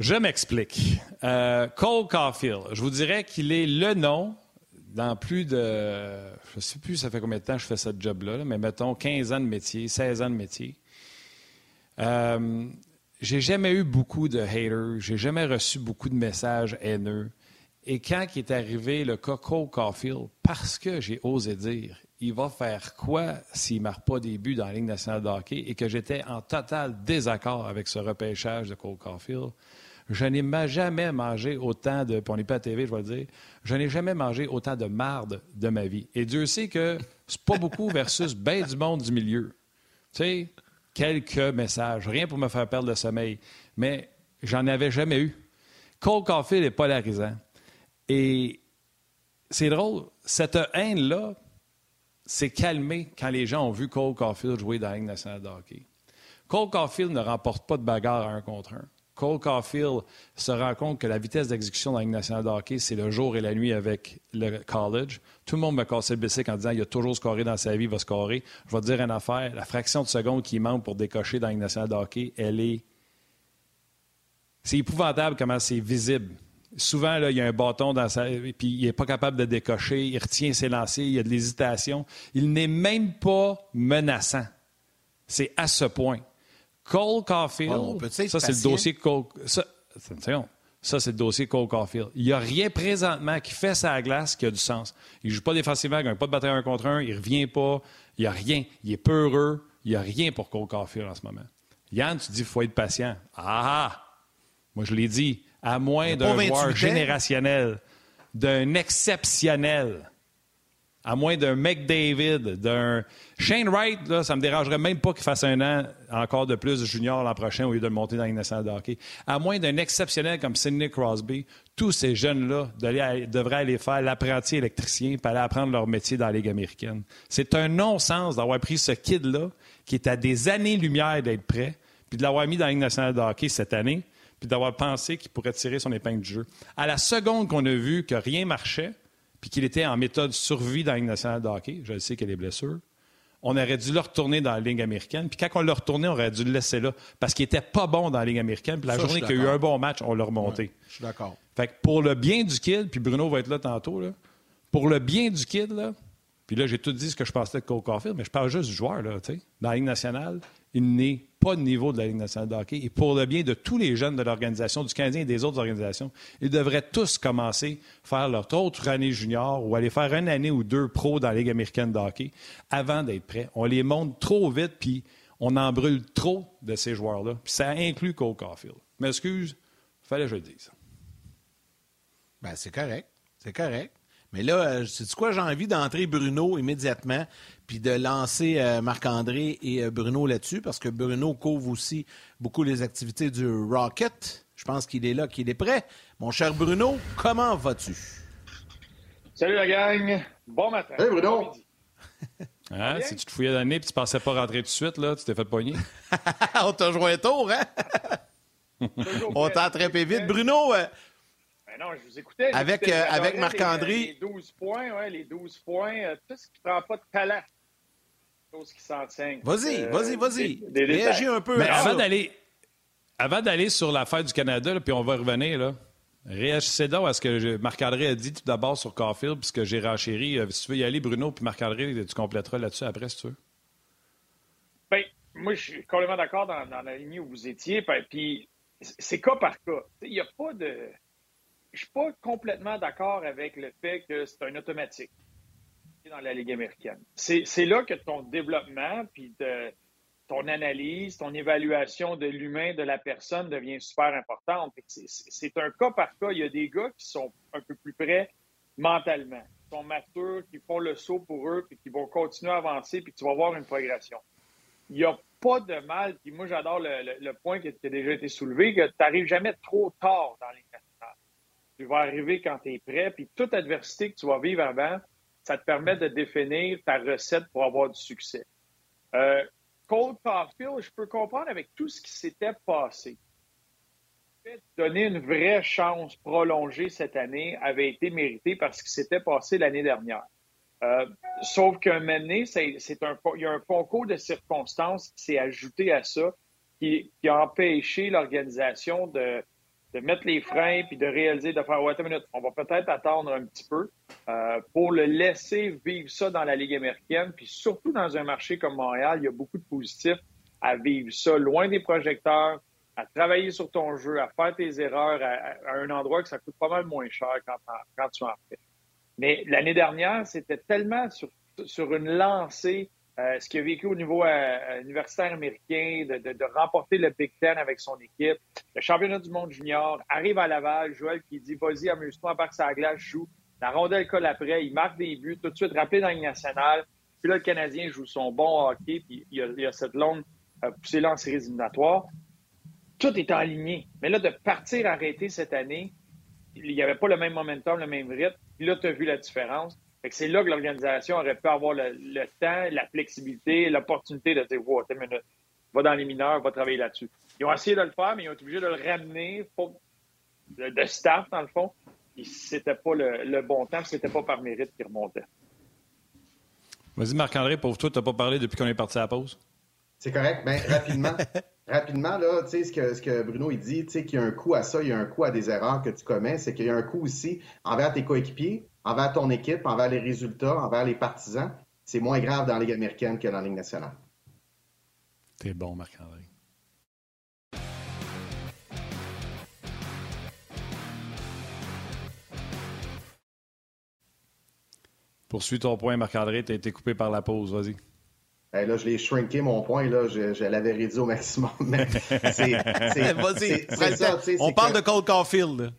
Je m'explique. Euh, Cole Caulfield, je vous dirais qu'il est le nom dans plus de. Je ne sais plus ça fait combien de temps je fais ce job-là, mais mettons 15 ans de métier, 16 ans de métier. Euh, j'ai jamais eu beaucoup de haters, j'ai jamais reçu beaucoup de messages haineux. Et quand il est arrivé le Coco Caulfield, parce que j'ai osé dire, il va faire quoi s'il ne marque pas des buts dans la Ligue nationale de hockey et que j'étais en total désaccord avec ce repêchage de Cole Caulfield, je n'ai jamais mangé autant de, on n'est pas à TV, je vais le dire, je n'ai jamais mangé autant de marde de ma vie. Et Dieu sait que c'est pas beaucoup versus bien du monde du milieu. Tu sais, quelques messages, rien pour me faire perdre le sommeil, mais j'en avais jamais eu. Cole Caulfield est polarisant. Et c'est drôle, cette haine-là s'est calmée quand les gens ont vu Cole Caulfield jouer dans la Ligue nationale de hockey. Cole Caulfield ne remporte pas de bagarre à un contre un. Cole Caulfield se rend compte que la vitesse d'exécution dans la Ligue nationale de c'est le jour et la nuit avec le college. Tout le monde me cassait le bicycle en disant il a toujours scoré dans sa vie, il va scorer. Je vais dire une affaire la fraction de seconde qui manque pour décocher dans la Ligue nationale de elle est. C'est épouvantable comment c'est visible. Souvent, il y a un bâton dans sa. Puis il n'est pas capable de décocher, il retient ses lancers, il y a de l'hésitation. Il n'est même pas menaçant. C'est à ce point. Cole Caulfield, ça, c'est le dossier Cole. Ça, ça, c'est le dossier Cole Caulfield. Il n'y a rien présentement qui fait sa glace qui a du sens. Il ne joue pas défensivement, il n'a pas de bataille un contre un, il ne revient pas, il n'y a rien. Il est peureux, il n'y a rien pour Cole Caulfield en ce moment. Yann, tu dis qu'il faut être patient. Ah, ah! Moi, je l'ai dit, à moins d'un joueur générationnel, d'un exceptionnel, à moins d'un McDavid, d'un Shane Wright, là, ça me dérangerait même pas qu'il fasse un an encore de plus junior l'an prochain au lieu de monter dans une nationale hockey. À moins d'un exceptionnel comme Sidney Crosby, tous ces jeunes-là devraient aller faire l'apprenti électricien et aller apprendre leur métier dans la Ligue américaine. C'est un non-sens d'avoir pris ce kid-là, qui est à des années-lumière d'être prêt, puis de l'avoir mis dans la Ligue nationale de hockey cette année, puis d'avoir pensé qu'il pourrait tirer son épingle du jeu. À la seconde qu'on a vu que rien marchait, puis qu'il était en méthode survie dans la Ligue nationale de hockey, je sais qu'il y a des blessures, on aurait dû le retourner dans la Ligue américaine. Puis quand on l'a retourné, on aurait dû le laisser là. Parce qu'il était pas bon dans la Ligue américaine. Puis la journée qu'il y a eu un bon match, on l'a remonté. je suis d'accord. Fait que pour le bien du kid, puis Bruno va être là tantôt, là, pour le bien du kid, là, puis là, j'ai tout dit ce que je pensais de Cole Caulfield, mais je parle juste du joueur, là, tu sais. Dans la Ligue nationale, il n'est pas de niveau de la Ligue nationale de hockey. Et pour le bien de tous les jeunes de l'organisation, du Canadien et des autres organisations, ils devraient tous commencer à faire leur autre année junior ou aller faire une année ou deux pro dans la Ligue américaine de hockey avant d'être prêts. On les monte trop vite, puis on en brûle trop de ces joueurs-là. Puis ça inclut Cole Caulfield. M'excuse, fallait que je le dise. Ben, c'est correct. C'est correct. Mais là, c'est euh, quoi, j'ai envie d'entrer Bruno immédiatement, puis de lancer euh, Marc-André et euh, Bruno là-dessus, parce que Bruno couvre aussi beaucoup les activités du Rocket. Je pense qu'il est là, qu'il est prêt. Mon cher Bruno, comment vas-tu? Salut la gang. Bon matin. Hey Bruno. Hein, si tu te fouillais l'année et tu pensais pas rentrer tout de suite, là, tu t'es fait pogner. On t'a joué un tour, hein? On t'a attrapé vite. Bruno, ben non, je vous écoutais. Avec, euh, avec Marc-André. Les, 12 points, ouais, les 12 points, euh, tout ce qui ne prend pas de talent. Chose qui s'enseigne. Vas-y, euh, vas-y, vas-y. Réagis un peu. Mais avant d'aller, avant d'aller sur l'affaire du Canada, puis on va revenir, là. Réagissez donc à ce que Marc-André a dit tout d'abord sur Caulfield, puisque j'ai renchéri. si tu veux y aller, Bruno, puis Marc-André, tu compléteras là-dessus après, si tu veux. Bien, moi, je suis complètement d'accord dans, dans, la ligne où vous étiez. Puis, c'est cas par cas. Il n'y a pas de je suis pas complètement d'accord avec le fait que c'est un automatique dans la Ligue américaine. C'est là que ton développement, puis ton analyse, ton évaluation de l'humain, de la personne devient super importante. C'est un cas par cas. Il y a des gars qui sont un peu plus près mentalement, qui sont matures, qui font le saut pour eux, puis qui vont continuer à avancer, puis tu vas voir une progression. Il n'y a pas de mal, puis moi j'adore le, point qui a, déjà été soulevé, que tu n'arrives jamais trop tard dans les tu vas arriver quand tu es prêt, puis toute adversité que tu vas vivre avant, ça te permet de définir ta recette pour avoir du succès. Euh, Cole je peux comprendre avec tout ce qui s'était passé. Donner une vraie chance prolongée cette année avait été mérité parce ce qui s'était passé l'année dernière. Euh, sauf qu'un moment c'est un, il y a un concours de circonstances qui s'est ajouté à ça, qui a empêché l'organisation de, de mettre les freins puis de réaliser, de faire, ouais, une minute, on va peut-être attendre un petit peu euh, pour le laisser vivre ça dans la Ligue américaine. Puis surtout dans un marché comme Montréal, il y a beaucoup de positifs à vivre ça loin des projecteurs, à travailler sur ton jeu, à faire tes erreurs à, un endroit que ça coûte pas mal moins cher quand, quand tu en fais. Mais l'année dernière, c'était tellement sur, sur une lancée euh, ce qu'il a vécu au niveau euh, universitaire américain, de, remporter le Big Ten avec son équipe, le championnat du monde junior, arrive à Laval, Joël qui dit Vas-y, amuse-toi, embarque sa glace, joue. La rondelle colle après, il marque des buts, tout de suite rappelé dans la nationale. Puis là, le Canadien joue son bon hockey, puis il y a, cette longue euh, poussée-là en. Tout est aligné. Mais là, de partir arrêter cette année, il n'y avait pas le même momentum, le même rythme. Puis là, tu as vu la différence c'est là que l'organisation aurait pu avoir le, temps, la flexibilité, l'opportunité de dire, wow, minute, va dans les mineurs, va travailler là-dessus. Ils ont essayé de le faire, mais ils ont été obligés de le ramener de, staff, dans le fond. Puis c'était pas le, bon temps, c'était pas par mérite qu'il remontait. Vas-y, Marc-André, pour toi, tu n'as pas parlé depuis qu'on est parti à la pause? C'est correct. Bien, rapidement, rapidement, là, tu sais, ce que, ce que Bruno, il dit, tu sais, qu'il y a un coup à ça, il y a un coup à des erreurs que tu commets, c'est qu'il y a un coup aussi envers tes coéquipiers, envers ton équipe, envers les résultats, envers les partisans, c'est moins grave dans la Ligue américaine que dans la Ligue nationale. T'es bon, Marc-André. Poursuis ton point, Marc-André. Tu as été coupé par la pause. Vas-y. là, je l'ai shrinké, mon point. Là, je, l'avais réduit au maximum. c'est, On parle de Cole Caulfield.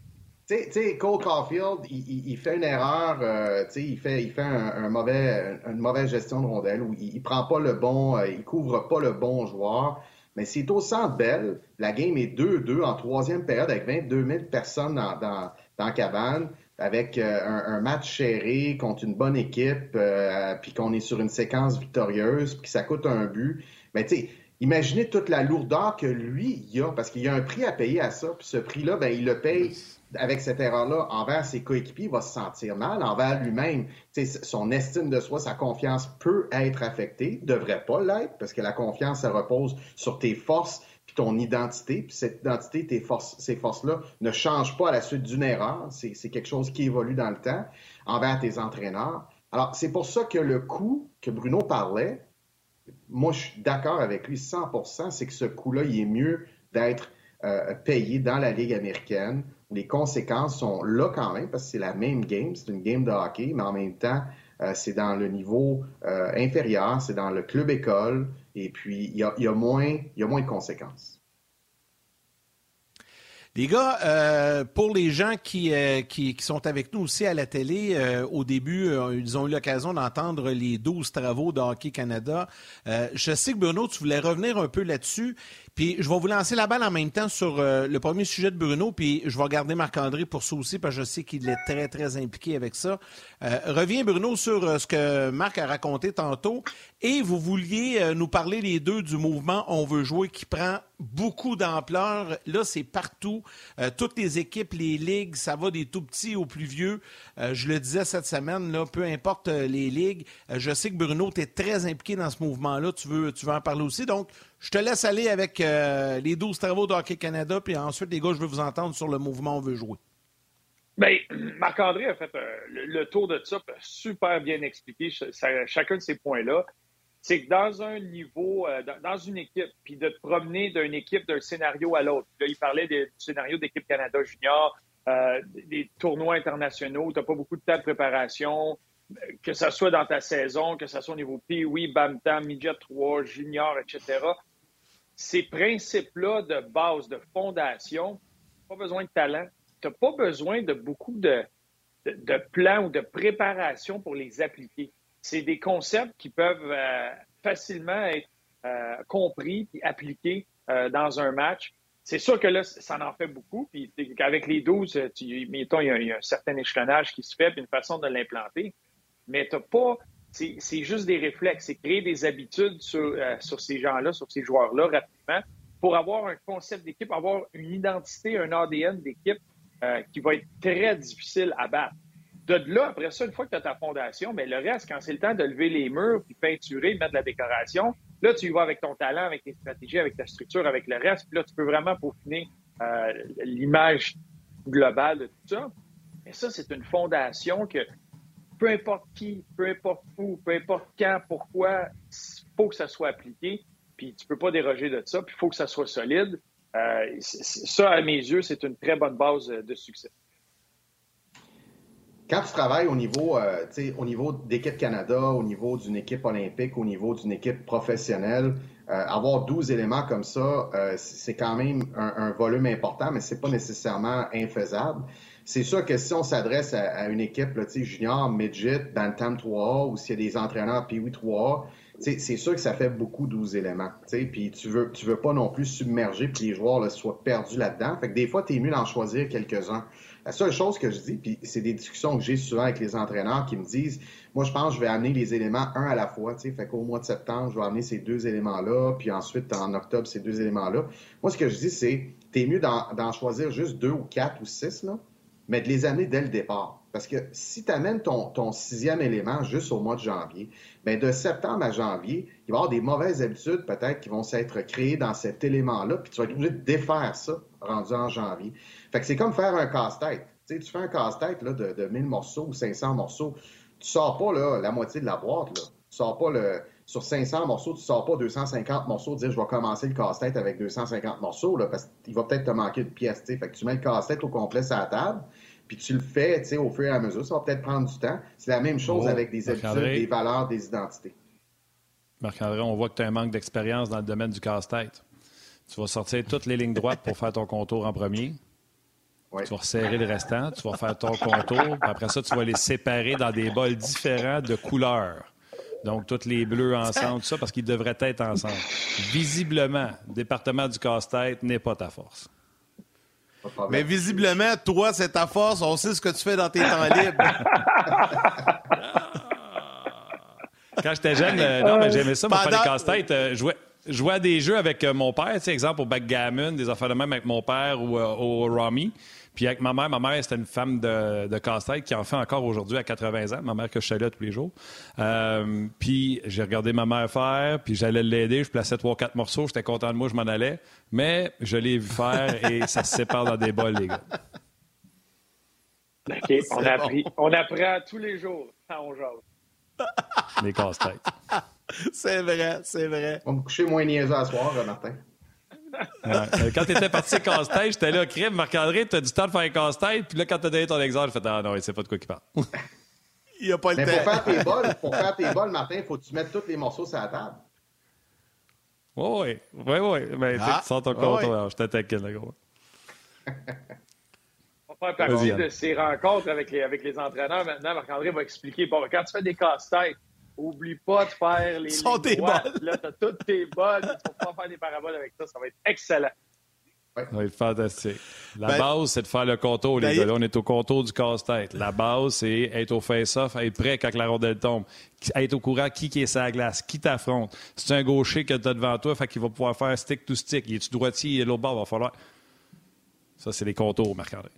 Tu sais, Cole Caulfield, il, fait une erreur, euh, il fait, il une mauvaise gestion de rondelle où il, ne prend pas le bon, euh, il couvre pas le bon joueur. Mais c'est au centre belle. La game est 2-2 en troisième période avec 22 000 personnes dans, dans, cabane avec euh, un, match serré contre une bonne équipe, euh, puis qu'on est sur une séquence victorieuse, puis ça coûte un but. Mais tu sais, imaginez toute la lourdeur que lui il a, parce qu'il y a un prix à payer à ça. Puis ce prix-là, ben, il le paye avec cette erreur-là envers ses coéquipiers, il va se sentir mal, envers lui-même. Son estime de soi, sa confiance peut être affectée, devrait pas l'être, parce que la confiance, ça repose sur tes forces, ton identité, puis cette identité, tes forces, ces forces-là ne changent pas à la suite d'une erreur. C'est quelque chose qui évolue dans le temps envers tes entraîneurs. Alors, c'est pour ça que le coût que Bruno parlait, moi, je suis d'accord avec lui 100% c'est que ce coût-là, il est mieux d'être euh, payé dans la Ligue américaine. Les conséquences sont là quand même, parce que c'est la même game, c'est une game de hockey, mais en même temps, euh, c'est dans le niveau euh, inférieur, c'est dans le club école, et puis il y a, moins, y a moins de conséquences. Les gars, euh, pour les gens qui, qui, sont avec nous aussi à la télé, au début, ils ont eu l'occasion d'entendre les 12 travaux de Hockey Canada. je sais que Bruno, tu voulais revenir un peu là-dessus. Puis je vais vous lancer la balle en même temps sur euh, le premier sujet de Bruno, puis je vais regarder Marc-André pour ça aussi, parce que je sais qu'il est très, très impliqué avec ça. Euh, reviens, Bruno, sur euh, ce que Marc a raconté tantôt. Et vous vouliez nous parler les deux du mouvement On veut jouer qui prend beaucoup d'ampleur. Là, c'est partout. toutes les équipes, les ligues, ça va des tout petits aux plus vieux. je le disais cette semaine, là, peu importe les ligues. je sais que Bruno, tu es très impliqué dans ce mouvement-là. Tu veux, tu veux en parler aussi. Donc, je te laisse aller avec euh, les 12 travaux de Hockey Canada, puis ensuite, les gars, je veux vous entendre sur le mouvement On veut jouer. Bien, Marc-André a fait euh, le, tour de ça, super bien expliqué chacun de ces points-là. C'est que dans un niveau, euh, dans, une équipe, puis de te promener d'une équipe, d'un scénario à l'autre. Là, il parlait du scénario d'équipe Canada Junior, des tournois internationaux, tu n'as pas beaucoup de temps de préparation, que ce soit dans ta saison, que ce soit au niveau Pee-Wee, Bamtam, Midget 3, Junior, etc ces principes-là de base, de fondation, pas besoin de talent. Tu n'as pas besoin de beaucoup de, de, plans ou de préparation pour les appliquer. C'est des concepts qui peuvent euh, facilement être euh, compris et appliqués euh, dans un match. C'est sûr que là, ça en fait beaucoup. Puis avec les 12, tu, mettons, il y, a, il y, a, un certain échelonnage qui se fait, puis une façon de l'implanter. Mais tu n'as pas c'est juste des réflexes. C'est créer des habitudes sur, euh, sur ces gens-là, sur ces joueurs-là rapidement pour avoir un concept d'équipe, avoir une identité, un ADN d'équipe euh, qui va être très difficile à battre. De là, après ça, une fois que tu as ta fondation, mais le reste, quand c'est le temps de lever les murs, puis peinturer, mettre de la décoration, là, tu y vas avec ton talent, avec tes stratégies, avec ta structure, avec le reste, puis là, tu peux vraiment peaufiner euh, l'image globale de tout ça. Mais ça, c'est une fondation que peu importe qui, peu importe où, peu importe quand, pourquoi, il faut que ça soit appliqué. Puis tu peux pas déroger de ça. Puis il faut que ça soit solide. Euh, ça, à mes yeux, c'est une très bonne base de succès. Quand tu travailles au niveau, euh, au niveau d'équipe Canada, au niveau d'une équipe olympique, au niveau d'une équipe professionnelle, euh, avoir 12 éléments comme ça, c'est quand même un, un, volume important, mais c'est pas nécessairement infaisable. C'est sûr que si on s'adresse à, une équipe là, junior, midget, Bantam 3A, ou s'il y a des entraîneurs Pee 3A, c'est sûr que ça fait beaucoup 12 éléments. Puis tu veux, tu veux pas non plus submerger puis les joueurs là, soient perdus là-dedans. Fait que des fois, tu es mieux d'en choisir quelques-uns. La seule chose que je dis, puis c'est des discussions que j'ai souvent avec les entraîneurs qui me disent Moi, je pense que je vais amener les éléments un à la fois. Fait qu'au mois de septembre, je vais amener ces deux éléments-là, puis ensuite, en octobre, ces deux éléments-là. Moi, ce que je dis, c'est T'es mieux d'en choisir juste deux ou quatre ou six, là, mais de les amener dès le départ. Parce que si tu amènes ton, sixième élément juste au mois de janvier, bien de septembre à janvier, il va y avoir des mauvaises habitudes peut-être qui vont s'être créées dans cet élément-là, puis tu vas être obligé de défaire ça rendu en janvier. Fait que c'est comme faire un casse-tête. Tu, sais, tu fais un casse-tête de, de 1000 morceaux ou 500 morceaux, tu sors pas là, la moitié de la boîte. Là. Tu sors pas le, sur 500 morceaux, tu sors pas 250 morceaux, dire je vais commencer le casse-tête avec 250 morceaux, là, parce qu'il va peut-être te manquer de pièces. Fait que tu mets le casse-tête au complet sur la table, puis tu le fais au fur et à mesure. Ça va peut-être prendre du temps. C'est la même chose oh, avec des habitudes, des valeurs, des identités. Marc-André, on voit que tu as un manque d'expérience dans le domaine du casse-tête. Tu vas sortir toutes les lignes droites pour faire ton contour en premier. Tu vas resserrer le restant, tu vas faire ton contour. Après ça, tu vas les séparer dans des bols différents de couleurs. Donc, toutes les bleus ensemble, tout ça, parce qu'ils devraient être ensemble. Visiblement, le département du casse-tête n'est pas ta force. Mais visiblement, toi, c'est ta force. On sait ce que tu fais dans tes temps libres. Quand j'étais jeune, euh, non, mais j'aimais ça, moi, faire des casse-têtes. Euh, jouer, jouais à des jeux avec euh, mon père, tu sais, exemple au backgammon, des affaires de même avec mon père ou au Rami. Puis avec ma mère, ma mère, c'était une femme de, de casse-tête qui en fait encore aujourd'hui à 80 ans. Ma mère que je là tous les jours. Euh, puis j'ai regardé ma mère faire, puis j'allais l'aider. Je plaçais trois, quatre morceaux. J'étais content de moi, je m'en allais. Mais je l'ai vu faire et ça se sépare dans des bols, les gars. OK, on, on apprend tous les jours quand on jase. Les casse-têtes. c'est vrai, c'est vrai. On me coucher moins niaiseux à soir, Martin. Euh, quand tu étais parti casse-tête, j'étais là, crime, Marc-André, tu as du temps de faire un casse-tête. Puis là, quand tu as donné ton exemple, j'ai fait Ah non, il sait pas de quoi il parle. il n'y a pas le Mais temps. Pour faire tes bols, pour faire tes bols, Martin, il faut que tu mettes tous les morceaux sur la table. Oui, oui, oui, oui. Mais ah, tu sors ton compte, je t'attaque, là, gros. On va faire partie de ces rencontres avec les, avec les entraîneurs. Maintenant, Marc-André va expliquer. Bon, quand tu fais des casse-têtes, Oublie pas de faire les. Sont tes balles. Là, tu as toutes tes balles. Tu vas pas faire des paraboles avec ça. Ça va être excellent. Ça va être fantastique. La ben, base, c'est de faire le contour, les ben, gars. Là, on est au contour du casse-tête. La base, c'est être au face-off, être prêt quand la rondelle tombe, être au courant qui, qui est sur la glace, qui t'affronte. C'est un gaucher que tu as devant toi, fait qu'il va pouvoir faire stick to stick. Il est-tu droitier, il est l'autre bord, il va falloir. Ça, c'est les contours, Marc-André.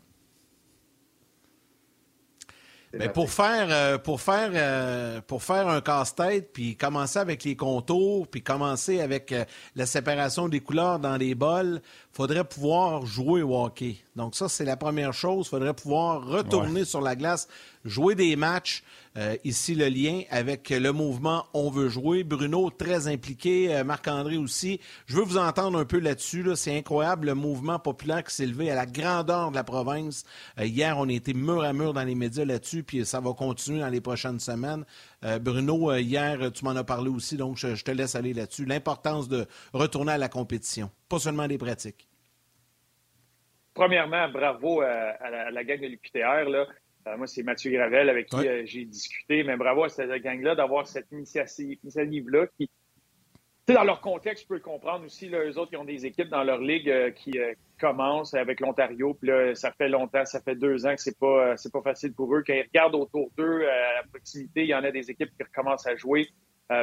Mais pour faire, euh, pour, faire, euh, pour faire un casse-tête, puis commencer avec les contours, puis commencer avec euh, la séparation des couleurs dans les bols, faudrait pouvoir jouer au hockey. Donc ça, c'est la première chose. faudrait pouvoir retourner sur la glace, jouer des matchs. Euh, ici, le lien avec le mouvement On veut jouer. Bruno, très impliqué. Euh, Marc-André aussi. Je veux vous entendre un peu là-dessus. C'est incroyable le mouvement populaire qui s'est levé à la grandeur de la province. Euh, hier, on a été mur à mur dans les médias là-dessus, puis ça va continuer dans les prochaines semaines. Bruno, hier, tu m'en as parlé aussi, donc je, te laisse aller là-dessus. L'importance de retourner à la compétition, pas seulement des pratiques. Premièrement, bravo à, la, à gang de l'UQTR. Euh, moi, c'est Mathieu Gravel avec qui euh, j'ai discuté. Mais bravo à cette gang-là d'avoir cette initiative-là qui, dans leur contexte, je peux le comprendre aussi. Là, eux autres, ils ont des équipes dans leur ligue euh, qui commencent avec l'Ontario. Puis là, ça fait longtemps, ça fait deux ans que c'est pas c'est pas facile pour eux. Quand ils regardent autour d'eux, à proximité, il y en a des équipes qui recommencent à jouer.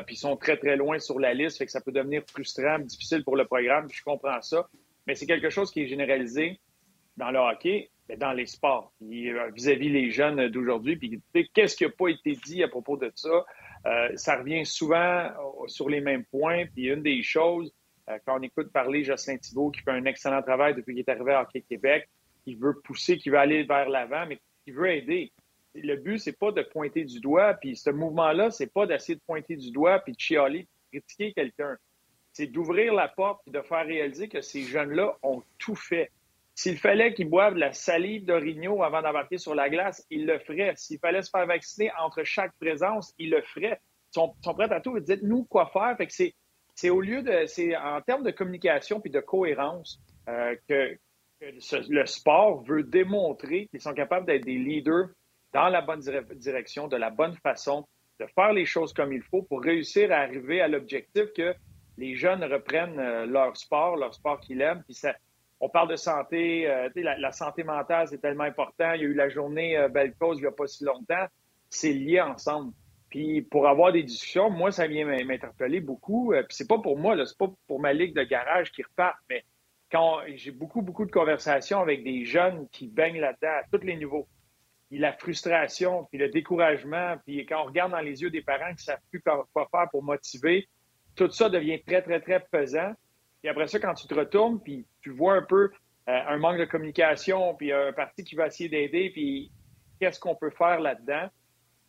puis ils sont très, très loin sur la liste. Fait que ça peut devenir frustrant, difficile pour le programme. je comprends ça. Mais c'est quelque chose qui est généralisé dans le hockey dans les sports, euh, vis-à-vis les jeunes d'aujourd'hui. Puis qu'est-ce qui n'a pas été dit à propos de ça? Euh, ça revient souvent euh, sur les mêmes points. Puis une des choses, quand on écoute parler Jocelyn Thibault, qui fait un excellent travail depuis qu'il est arrivé à Hockey Québec, qui veut pousser, qui veut aller vers l'avant, mais qui veut aider. Le but, c'est pas de pointer du doigt, puis ce mouvement-là, c'est pas d'essayer de pointer du doigt, puis de chialer, de critiquer quelqu'un. C'est d'ouvrir la porte et de faire réaliser que ces jeunes-là ont tout fait s'il fallait qu'ils boivent la salive d'Origno avant d'embarquer sur la glace, ils le feraient. S'il fallait se faire vacciner entre chaque présence, ils le feraient. Ils sont, prêts à tout. Dites-nous quoi faire? Fait que c'est, au lieu de. C'est en termes de communication puis de cohérence euh, que, le sport veut démontrer qu'ils sont capables d'être des leaders dans la bonne direction, de la bonne façon, de faire les choses comme il faut pour réussir à arriver à l'objectif que les jeunes reprennent euh, leur sport, leur sport qu'ils aiment. On parle de santé, euh, la, santé mentale, c'est tellement important. Il y a eu la journée euh, Belle Cause il n'y a pas si longtemps. C'est lié ensemble. Puis pour avoir des discussions, moi, ça vient m'interpeller beaucoup. Euh, puis c'est pas pour moi, c'est pas pour ma ligue de garage qui repart, mais quand j'ai beaucoup, beaucoup de conversations avec des jeunes qui baignent là-dedans à tous les niveaux. Puis la frustration, puis le découragement, puis quand on regarde dans les yeux des parents qui ne savent plus quoi faire pour motiver, tout ça devient très, très, très pesant. Puis après ça, quand tu te retournes, puis tu vois un peu euh, un manque de communication, puis un parti qui va essayer d'aider, puis qu'est-ce qu'on peut faire là-dedans.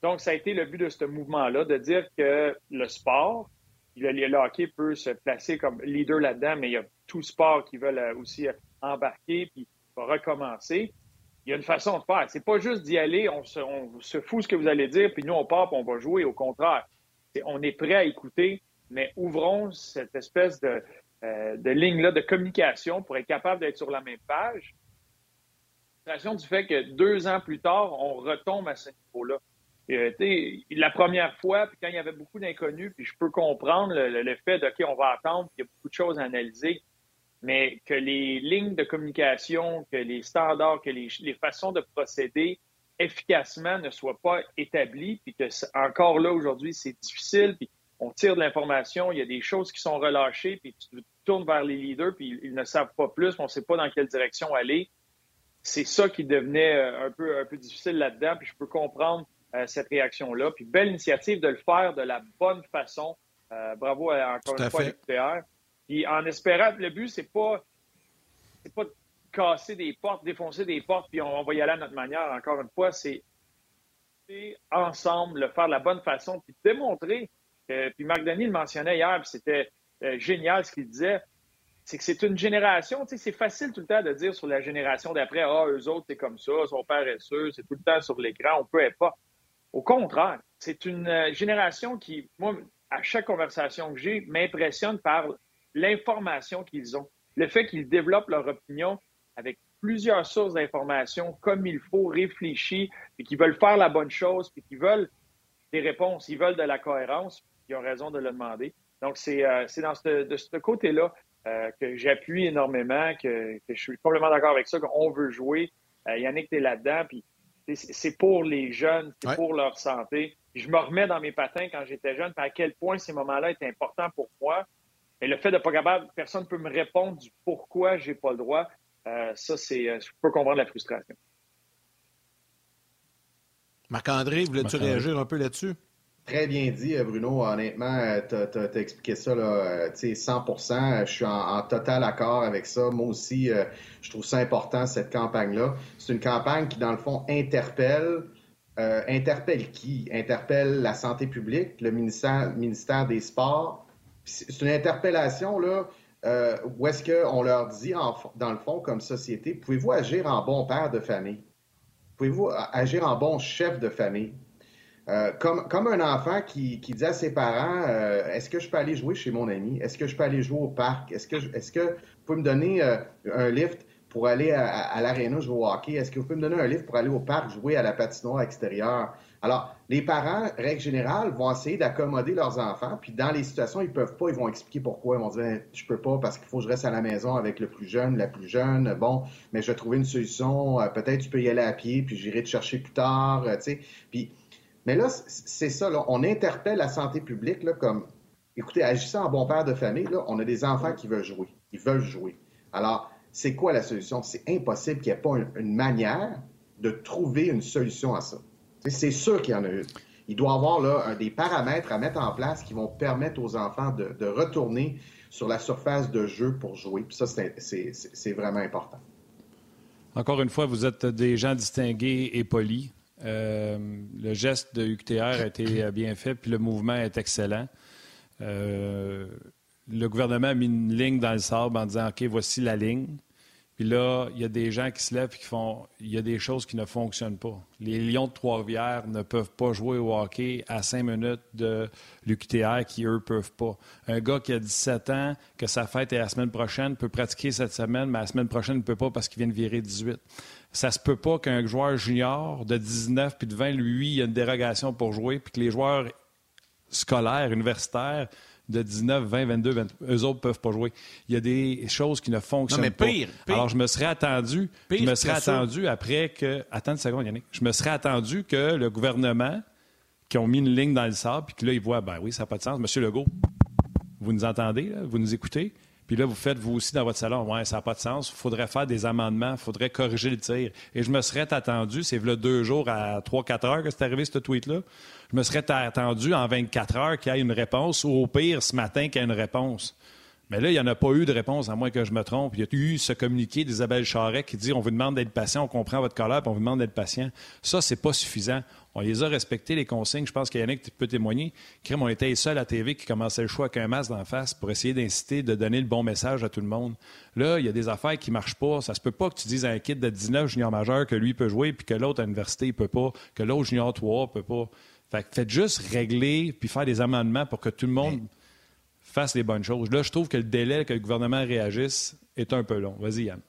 Donc, ça a été le but de ce mouvement-là, de dire que le sport, le, hockey peut se placer comme leader là-dedans, mais il y a tout sport qui veulent euh, aussi embarquer puis recommencer. Il y a une façon de faire. C'est pas juste d'y aller, on se, on se fout ce que vous allez dire, puis nous, on part, puis on va jouer. Au contraire, on est prêt à écouter, mais ouvrons cette espèce de, euh, de ligne-là de communication pour être capable d'être sur la même page. du fait que deux ans plus tard, on retombe à ce niveau-là. Euh, la première fois, puis quand il y avait beaucoup d'inconnus, puis je peux comprendre le, fait de, OK, on va attendre, puis il y a beaucoup de choses à analyser, mais que les lignes de communication, que les standards, que les, façons de procéder efficacement ne soient pas établies, puis que encore là, aujourd'hui, c'est difficile, on tire de l'information, il y a des choses qui sont relâchées, puis tu tournes vers les leaders, puis ils ne savent pas plus, on ne sait pas dans quelle direction aller. C'est ça qui devenait euh, un peu, un peu difficile là-dedans, puis je peux comprendre euh, cette réaction-là. Puis belle initiative de le faire de la bonne façon. Euh, bravo à, encore une fois à Puis en espérant, le but, c'est pas, c'est pas de casser des portes, défoncer des portes, puis on, va y aller à notre manière. Encore une fois, c'est ensemble, le faire de la bonne façon, puis démontrer. Puis Marc Denis le mentionnait hier, puis c'était euh, génial ce qu'il disait c'est que c'est une génération, tu sais, c'est facile tout le temps de dire sur la génération d'après, ah, eux autres, c'est comme ça, sont paresseux, c'est tout le temps sur l'écran, on peut pas. Au contraire, c'est une euh, génération qui, moi, à chaque conversation que j'ai, m'impressionne par l'information qu'ils ont. Le fait qu'ils développent leur opinion avec plusieurs sources d'informations comme il faut, réfléchir, et qu'ils veulent faire la bonne chose, puis qu'ils veulent des réponses, ils veulent de la cohérence, ils ont raison de le demander. Donc, c'est euh, dans ce, de ce côté-là euh, que j'appuie énormément, que, que, je suis complètement d'accord avec ça, qu'on veut jouer. Yannick, tu es là-dedans, puis c'est pour les jeunes, c'est pour leur santé. Je me remets dans mes patins quand j'étais jeune, à quel point ces moments-là étaient importants pour moi. Et le fait de pas capable, personne ne peut me répondre du pourquoi j'ai pas le droit. Euh, ça, c'est, euh, je peux comprendre la frustration. Marc-André, voulais-tu réagir un peu là-dessus? Très bien dit, euh, Bruno. Honnêtement, euh, tu as, expliqué ça là, 100% euh, Je suis en, total accord avec ça. Moi aussi, je trouve ça important, cette campagne-là. C'est une campagne qui, dans le fond, interpelle. interpelle qui? Interpelle la santé publique, le ministère, ministère des Sports. C'est une interpellation là, où est-ce qu'on leur dit, dans le fond, comme société, pouvez-vous agir en bon père de famille? Pouvez-vous agir en bon chef de famille? Euh, comme, comme un enfant qui, qui dit à ses parents euh, Est-ce que je peux aller jouer chez mon ami? Est-ce que je peux aller jouer au parc? Est-ce que, est-ce que vous pouvez me donner euh, un lift pour aller à, à l'aréna jouer au hockey? Est-ce que vous pouvez me donner un lift pour aller au parc jouer à la patinoire extérieure? Alors, les parents, règle générale, vont essayer d'accommoder leurs enfants, puis dans les situations, ils peuvent pas, ils vont expliquer pourquoi. Ils vont dire Je peux pas parce qu'il faut que je reste à la maison avec le plus jeune, la plus jeune. Bon, mais je vais trouver une solution. peut-être tu peux y aller à pied, puis j'irai te chercher plus tard. tu sais. Puis mais là, c'est ça, on interpelle la santé publique comme, écoutez, agissez en bon père de famille, on a des enfants qui veulent jouer, ils veulent jouer. Alors, c'est quoi la solution? C'est impossible qu'il n'y ait pas une, manière de trouver une solution à ça. C'est sûr qu'il y en a une. Il doit y avoir là, des paramètres à mettre en place qui vont permettre aux enfants de, de retourner sur la surface de jeu pour jouer. Puis ça, c'est vraiment important. Encore une fois, vous êtes des gens distingués et polis. Euh, le geste de UQTR a été bien fait, puis le mouvement est excellent. Euh, le gouvernement a mis une ligne dans le sable en disant OK, voici la ligne. Puis là, il y a des gens qui se lèvent et qui font il y a des choses qui ne fonctionnent pas. Les Lions de Trois-Rivières ne peuvent pas jouer au hockey à cinq minutes de l'UQTR qui, eux, peuvent pas. Un gars qui a 17 ans, que sa fête est la semaine prochaine, peut pratiquer cette semaine, mais la semaine prochaine, il ne peut pas parce qu'il vient de virer 18 ça se peut pas qu'un joueur junior de 19 puis de 20, lui, il y a une dérogation pour jouer, puis que les joueurs scolaires, universitaires, de 19, 20, 22, 23, eux autres peuvent pas jouer. Il y a des choses qui ne fonctionnent non, mais pire, pas. Alors, je me serais attendu, je me serais attendu après que. Attends une seconde, Yannick. Je me serais attendu que le gouvernement, qui ont mis une ligne dans le sable, puis que là, ils voient, ben oui, ça n'a pas de sens. Monsieur Legault, vous nous entendez, vous nous écoutez? Puis là, vous faites, vous aussi, dans votre salon, ouais, ça n'a pas de sens. Il faudrait faire des amendements, il faudrait corriger le tir. Et je me serais attendu, c'est là deux jours à 3-4 heures que c'est arrivé, ce tweet-là. Je me serais attendu en 24 heures qu'il y ait une réponse, ou au pire, ce matin, qu'il y ait une réponse. Mais là, il n'y en a pas eu de réponse, à moins que je me trompe. Il y a eu ce communiqué d'Isabelle Charret qui dit on vous demande d'être patient, on comprend votre colère, puis on vous demande d'être patient. Ça, c'est pas suffisant. On les a respectés, les consignes. Je pense qu'Yannick peut témoigner. Crème, on était les seuls à TV qui commençait le choix avec un masque d'en face pour essayer d'inciter, de donner le bon message à tout le monde. Là, il y a des affaires qui ne marchent pas. Ça se peut pas que tu dises à un kid de 19 junior majeur que lui peut jouer, puis que l'autre à l'université ne peut pas, que l'autre junior 3 peut pas. Fait faites juste régler, puis faire des amendements pour que tout le monde fasse les bonnes choses. Là, je trouve que le délai que le gouvernement réagisse est un peu long. Vas-y, Yann.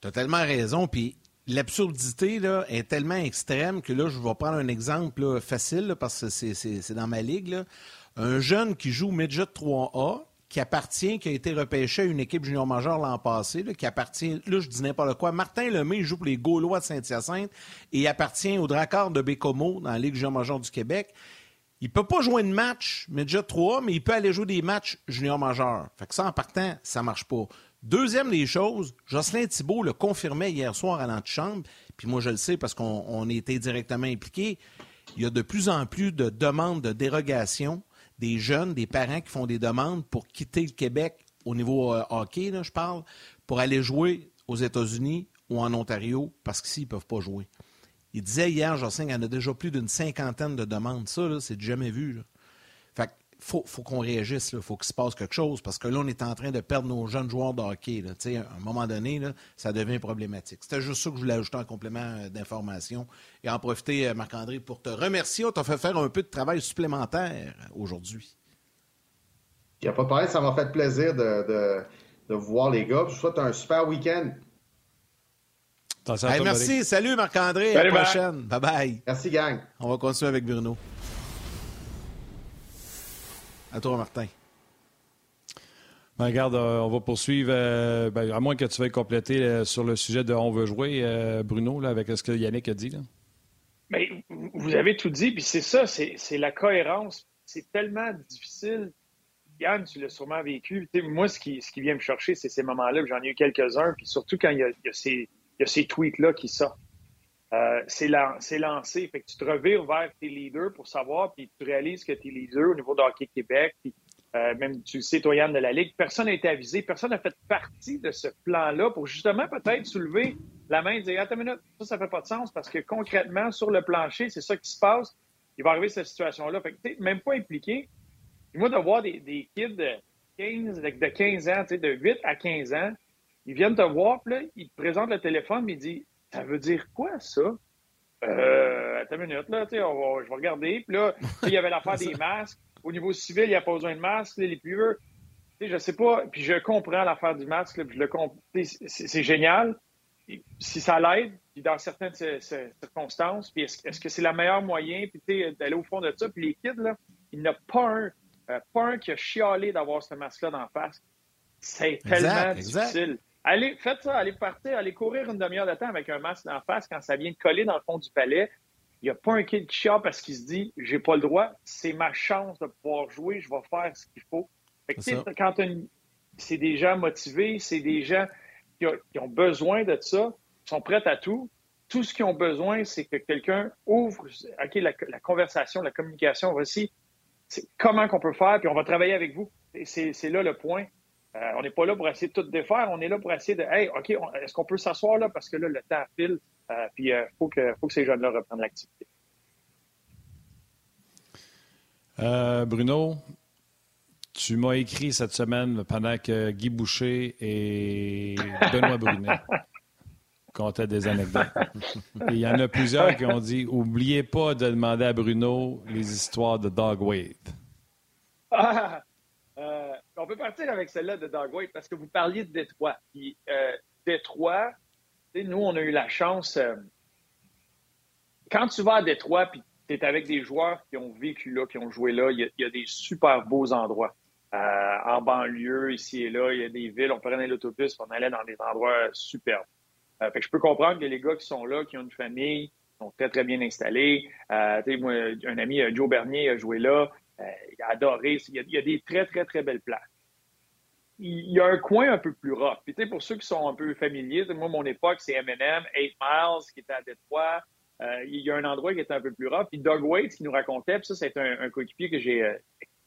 Tu as tellement raison. Puis l'absurdité est tellement extrême que là, je vais prendre un exemple facile parce que c'est dans ma ligue. Un jeune qui joue Midget 3A, qui appartient, qui a été repêché à une équipe junior majeure l'an passé, qui appartient, là je dis n'importe quoi, Martin Lemay joue pour les Gaulois de Saint-Hyacinthe et appartient au Dracard de Bécomo dans la Ligue junior majeure du Québec. Il peut pas jouer de match Midget 3, mais il peut aller jouer des matchs junior majeurs. Fait que ça, en partant, ça marche pas. Deuxième des choses, Jocelyn Thibault le confirmait hier soir à l'antichambre, puis moi je le sais parce qu'on était directement impliqués. Il y a de plus en plus de demandes de dérogation des jeunes, des parents qui font des demandes pour quitter le Québec au niveau euh, hockey, je parle, pour aller jouer aux États-Unis ou en Ontario parce qu'ici, ils ne peuvent pas jouer. Il disait hier, Jocelyn, qu'il y en a déjà plus d'une cinquantaine de demandes. Ça, c'est jamais vu. Là. Fait faut, faut qu'on réagisse, il faut qu'il se passe quelque chose, parce que là, on est en train de perdre nos jeunes joueurs de hockey. À un moment donné, ça devient problématique. C'était juste ça que je voulais ajouter en complément euh, d'information. Et en profiter, euh, Marc-André, pour te remercier. On t'a fait faire un peu de travail supplémentaire aujourd'hui. Il n'y a pas de problème, ça m'a fait plaisir de, de, de, vous voir, les gars. Je vous souhaite un super week-end merci. Salut Marc-André. À la prochaine. Bye bye. Merci, gang. On va continuer avec Bruno. À toi, Martin. Ben, regarde, euh, on va poursuivre, euh, ben, à moins que tu veuilles compléter euh, sur le sujet de On veut jouer, Bruno, là, avec ce que Yannick a dit. Là. Mais vous avez tout dit, puis c'est ça, c'est la cohérence. C'est tellement difficile. Yann, tu l'as sûrement vécu. moi, ce qui, ce qui vient me chercher, c'est ces moments-là, j'en ai eu quelques-uns, puis surtout quand il y a, il y a ces, il y a ces tweets-là qui sortent. Euh, c'est lancé. Fait que tu te revires vers tes leaders pour savoir, puis tu réalises que tes leaders au niveau de Hockey Québec, puis euh, même tu sais, toi, de la Ligue, personne n'a été avisé, personne n'a fait partie de ce plan-là pour justement peut-être soulever la main et dire Attends une minute, ça, ça fait pas de sens parce que concrètement, sur le plancher, c'est ça qui se passe. Il va arriver cette situation-là. Fait que même pas impliqué. moi, de voir des, des kids de 15, de 15 ans, de 8 à 15 ans, ils viennent te voir, puis là, ils te présentent le téléphone, mais ils disent Ça veut dire quoi, ça euh, attends une minute, là, tu sais, je vais regarder. Puis là, il y avait l'affaire des masques. Au niveau civil, il n'y a pas besoin de masques. Les plus vieux, tu sais, je sais pas. Puis je comprends l'affaire du masque. puis je le comprends. C'est génial. Si ça l'aide, puis dans certaines circonstances, puis est-ce que c'est le meilleur moyen, puis tu sais, d'aller au fond de ça? Puis les kids, là, il n'y en a pas un, euh, pas un qui a chialé d'avoir ce masque-là d'en face. C'est tellement difficile. Allez, faites ça, allez partir, allez courir une demi-heure de temps avec un masque en face quand ça vient de coller dans le fond du palais. Il n'y a pas un kid qui chiale parce qu'il se dit j'ai pas le droit, c'est ma chance de pouvoir jouer, je vais faire ce qu'il faut. quand c'est des gens motivés, c'est des gens qui, ont besoin de ça, sont prêts à tout. Tout ce qu'ils ont besoin, c'est que quelqu'un ouvre OK, la, conversation, la communication, voici comment qu'on peut faire, puis on va travailler avec vous. C'est là le point. Euh, on n'est pas là pour essayer de tout défaire. On est là pour essayer de, hey, OK, est-ce qu'on peut s'asseoir là? Parce que là, le temps file. Euh, puis il euh, faut, que, faut que ces jeunes-là reprennent l'activité. Bruno, tu m'as écrit cette semaine pendant que Guy Boucher et Benoît Brunet comptaient des anecdotes. il y en a plusieurs qui ont dit Oubliez pas de demander à Bruno les histoires de Dog Wade. Ah, on peut partir avec celle-là de Dog White parce que vous parliez de Détroit. Euh, Détroit, nous, on a eu la chance. Euh, quand tu vas à Détroit puis tu avec des joueurs qui ont vécu là, qui ont joué là, il y, a des super beaux endroits. Euh, en banlieue, ici et là, il y a des villes, on prenait l'autobus, on allait dans des endroits superbes. fait que je peux comprendre que les gars qui sont là, qui ont une famille, sont très, très bien installés. moi, un ami, Joe Bernier, a joué là. Euh, il a adoré. Il y a, des très, très, très belles places. Il y a un coin un peu plus rough. Puis, pour ceux qui sont un peu familiers, moi, mon époque, c'est M&M, 8 Miles, qui était à Détroit. Euh, il y a un endroit qui était un peu plus rough. Puis Doug Waits qui nous racontait, puis ça, c'est un, coéquipier que j'ai euh,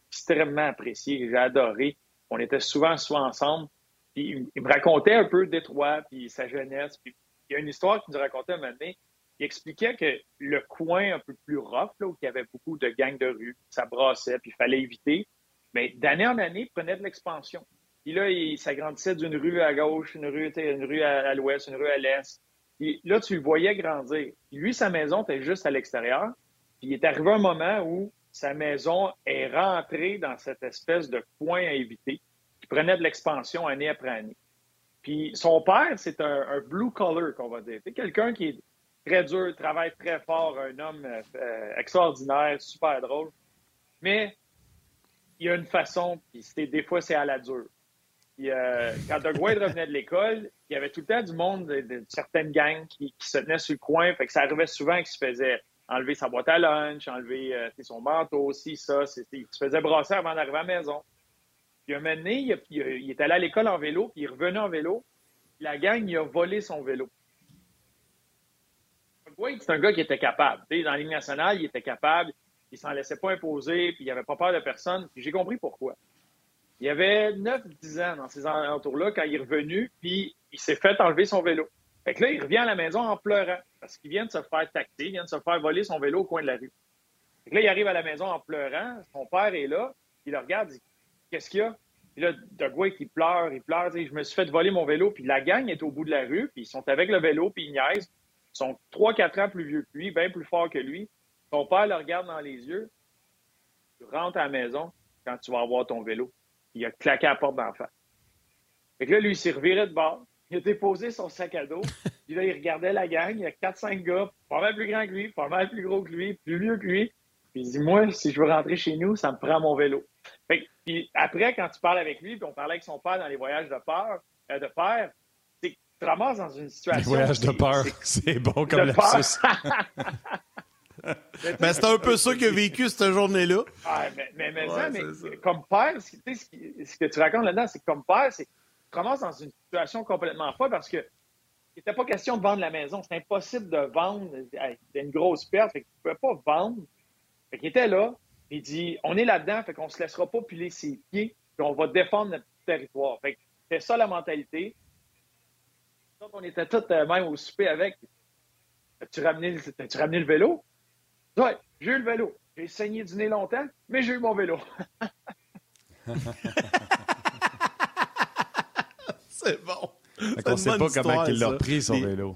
extrêmement apprécié, que j'ai adoré. On était souvent, souvent ensemble. Puis il, me racontait un peu Détroit, puis sa jeunesse. Puis il y a une histoire qu'il nous racontait un moment donné. Il expliquait que le coin un peu plus rough, où il y avait beaucoup de gangs de rue, ça brassait, puis il fallait éviter, mais d'année en année, il prenait de l'expansion. Puis là, il s'agrandissait d'une rue à gauche, une rue, à, l'ouest, une rue à l'est. Puis là, tu le voyais grandir. lui, sa maison était juste à l'extérieur. Puis il est arrivé un moment où sa maison est rentrée dans cette espèce de coin à éviter, qui prenait de l'expansion année après année. Puis son père, c'est un, blue collar, qu'on va dire. C'est quelqu'un qui très dur, travaille très fort, un homme euh, extraordinaire, super drôle. Mais il y a une façon, puis des fois, c'est à la dure. Euh, quand Doug Wade revenait de l'école, il y avait tout le temps du monde de, certaines gangs qui, se tenaient sur le coin. Fait que ça arrivait souvent qu'il se faisait enlever sa boîte à lunch, enlever euh, son manteau aussi, ça. Il se faisait brasser avant d'arriver à la maison. Puis un moment donné, il, il, est allé à l'école en vélo, puis il revenait en vélo. La gang, il a volé son vélo. Wade, c'est un gars qui était capable. dans la Ligue nationale, il était capable. Il s'en laissait pas imposer, puis il n'avait pas peur de personne. Puis j'ai compris pourquoi. Il avait 9-10 ans dans ces alentours-là quand il est revenu, puis il s'est fait enlever son vélo. Fait que là, il revient à la maison en pleurant parce qu'il vient de se faire tacter, il vient de se faire voler son vélo au coin de la rue. Fait là, il arrive à la maison en pleurant, son père est là, il le regarde, il dit Qu'est-ce qu'il y a Puis là, Doug White, il pleure, il pleure, je me suis fait voler mon vélo, puis la gang est au bout de la rue, puis ils sont avec le vélo, puis ils niaisent. Sont 3-4 ans plus vieux que lui, bien plus forts que lui. Ton père le regarde dans les yeux. Tu rentres à la maison quand tu vas avoir ton vélo. Il a claqué à la porte d'en face. Fait là, lui, il s'est reviré de bord. Il a déposé son sac à dos. Puis là, il regardait la gang. Il y a 4-5 gars, pas mal plus grands que lui, pas mal plus gros que lui, plus vieux que lui. Puis il dit, moi, si je veux rentrer chez nous, ça me prend mon vélo. Fait puis après, quand tu parles avec lui, puis on parlait avec son père dans les voyages de peur, euh, de père, te ramasses dans une situation. Les voyages de peur, c'est bon comme lapsus. ben, c'est un peu ça qu'il a vécu cette journée-là. Ah, mais, mais, mais, mais comme père, ce, ce que tu racontes là-dedans, c'est que comme père, c'est tu commences dans une situation complètement folle parce que il n'était pas question de vendre la maison. C'est impossible de vendre. C'était une grosse perte. Fait que tu ne pouvais pas vendre. Fait qu'il était là. Il dit on est là-dedans, fait qu'on ne se laissera pas piler ses pieds, puis on va défendre notre territoire. Fait que c'était ça la mentalité. Donc, on était tous euh, même au souper avec. As-tu ramené, as-tu ramené le vélo? Ouais, j'ai eu le vélo. J'ai saigné du nez longtemps, mais j'ai eu mon vélo. c'est bon. On ne sait pas comment il l'a pris, son vélo.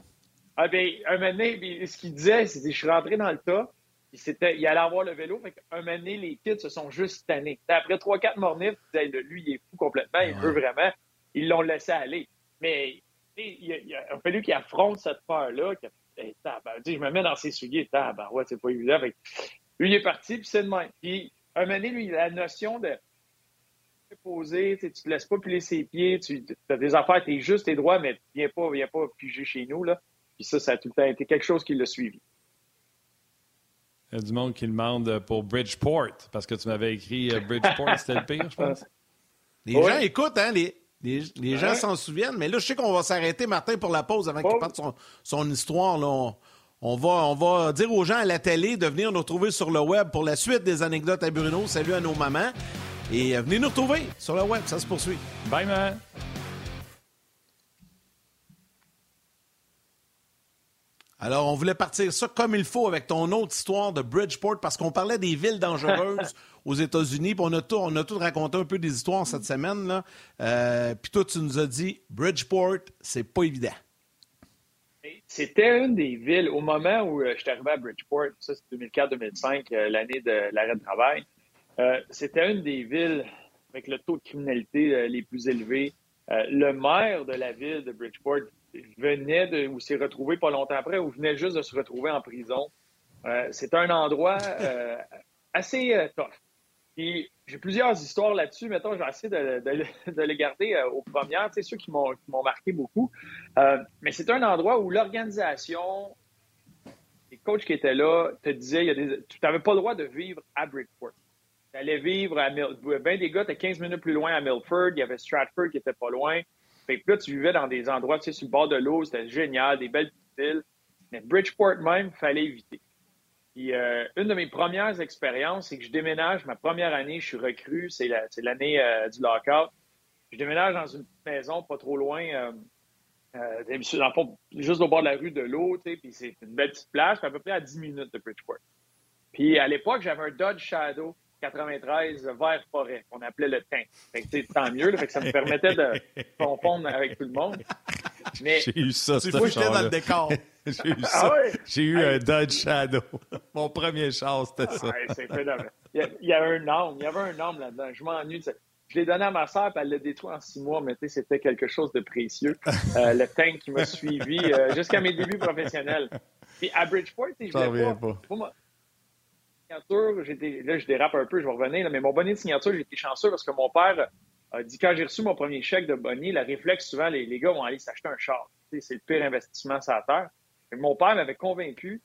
Ah ben, un moment donné, ce qu'il disait, c'est que je suis rentré dans le tas, il, il allait avoir le vélo, fait un moment donné, les kids se sont juste tannés. Après 3-4 mornifs, ils disaient, lui, il est fou complètement, il veut vraiment. Ils l'ont laissé aller. Mais il, il a fallu qu'il affronte cette peur-là, eh, je me mets dans ses souliers, ouais, c'est pas évident. lui, il est parti, puis c'est de même. Puis, un moment donné, lui, la notion de poser, tu te laisses pas piler ses pieds, tu as des affaires, tu es juste et droit, mais viens pas, viens pas piger chez nous. Là. Puis ça, ça a tout le temps été quelque chose qui l'a suivi. Il y a du monde qui demande pour Bridgeport, parce que tu m'avais écrit euh, Bridgeport, c'était le pire, je pense. Les gens écoutent, hein, les, les, gens s'en souviennent, mais là, je sais qu'on va s'arrêter, Martin, pour la pause avant qu'il parte son, son histoire. Là. On, va, on va dire aux gens à la télé de venir nous retrouver sur le web pour la suite des anecdotes à Bruno. Salut à nos mamans. Et euh, venez nous retrouver sur le web. Ça se poursuit. Bye, man. Alors, on voulait partir ça comme il faut avec ton autre histoire de Bridgeport parce qu'on parlait des villes dangereuses aux États-Unis. On a, tout, on a tout raconté un peu des histoires cette semaine. Euh, puis toi, tu nous as dit Bridgeport, c'est pas évident. C'était une des villes, au moment où euh, je suis arrivé à Bridgeport, ça c'est 2004-2005, euh, l'année de l'arrêt de travail, c'était une des villes avec le taux de criminalité les plus élevés. le maire de la ville de Bridgeport venait de, ou s'est retrouvé pas longtemps après, ou venait juste de se retrouver en prison. C'est un endroit assez tough. Puis j'ai plusieurs histoires là-dessus. Mettons, j'ai essayé de, de, les garder aux premières, tu ceux qui m'ont marqué beaucoup. mais c'est un endroit où l'organisation, les coachs qui étaient là, te disaient, il y a des, tu n'avais pas le droit de vivre à Bridgeport. Tu allais vivre à Milford. Ben des gars étaient 15 minutes plus loin à Milford. Il y avait Stratford qui était pas loin. Fait là, tu vivais dans des endroits, tu sais, sur le bord de l'eau, c'était génial, des belles petites villes. Mais Bridgeport même, fallait éviter. Puis, euh, une de mes premières expériences, c'est que je déménage, ma première année, je suis recrue, c'est l'année euh, du lockout. je déménage dans une maison pas trop loin, euh, juste au bord de la rue de l'eau, puis c'est une belle petite place, à peu près à 10 minutes de Bridgeport. Puis à l'époque, j'avais un Dodge Shadow 93 vert forêt, qu'on appelait le tank. Fait tant mieux, ça me permettait de confondre avec tout le monde. Mais, J'ai eu ça, Tu vois, j'étais dans le décor. J'ai eu ah ça. J'ai eu un Dodge Shadow. Mon premier char, c'était ça. Ouais, c'est Il y, a, avait un homme, il y avait un homme là-dedans. Je m'ennuie. Je l'ai donné à ma soeur, puis elle l'a détruit en six mois, mais c'était quelque chose de précieux. Euh, le tank qui m'a suivi euh, jusqu'à mes débuts professionnels. Puis à Bridgeport, je voulais pas. pas. là, je dérape un peu, je vais revenir, mais mon bonnet de signature, j'ai été chanceux parce que mon père a dit quand j'ai reçu mon premier chèque de bonnet, le réflexe, souvent, les, gars vont aller s'acheter un char. C'est le pire investissement sur la terre. mon père m'avait convaincu,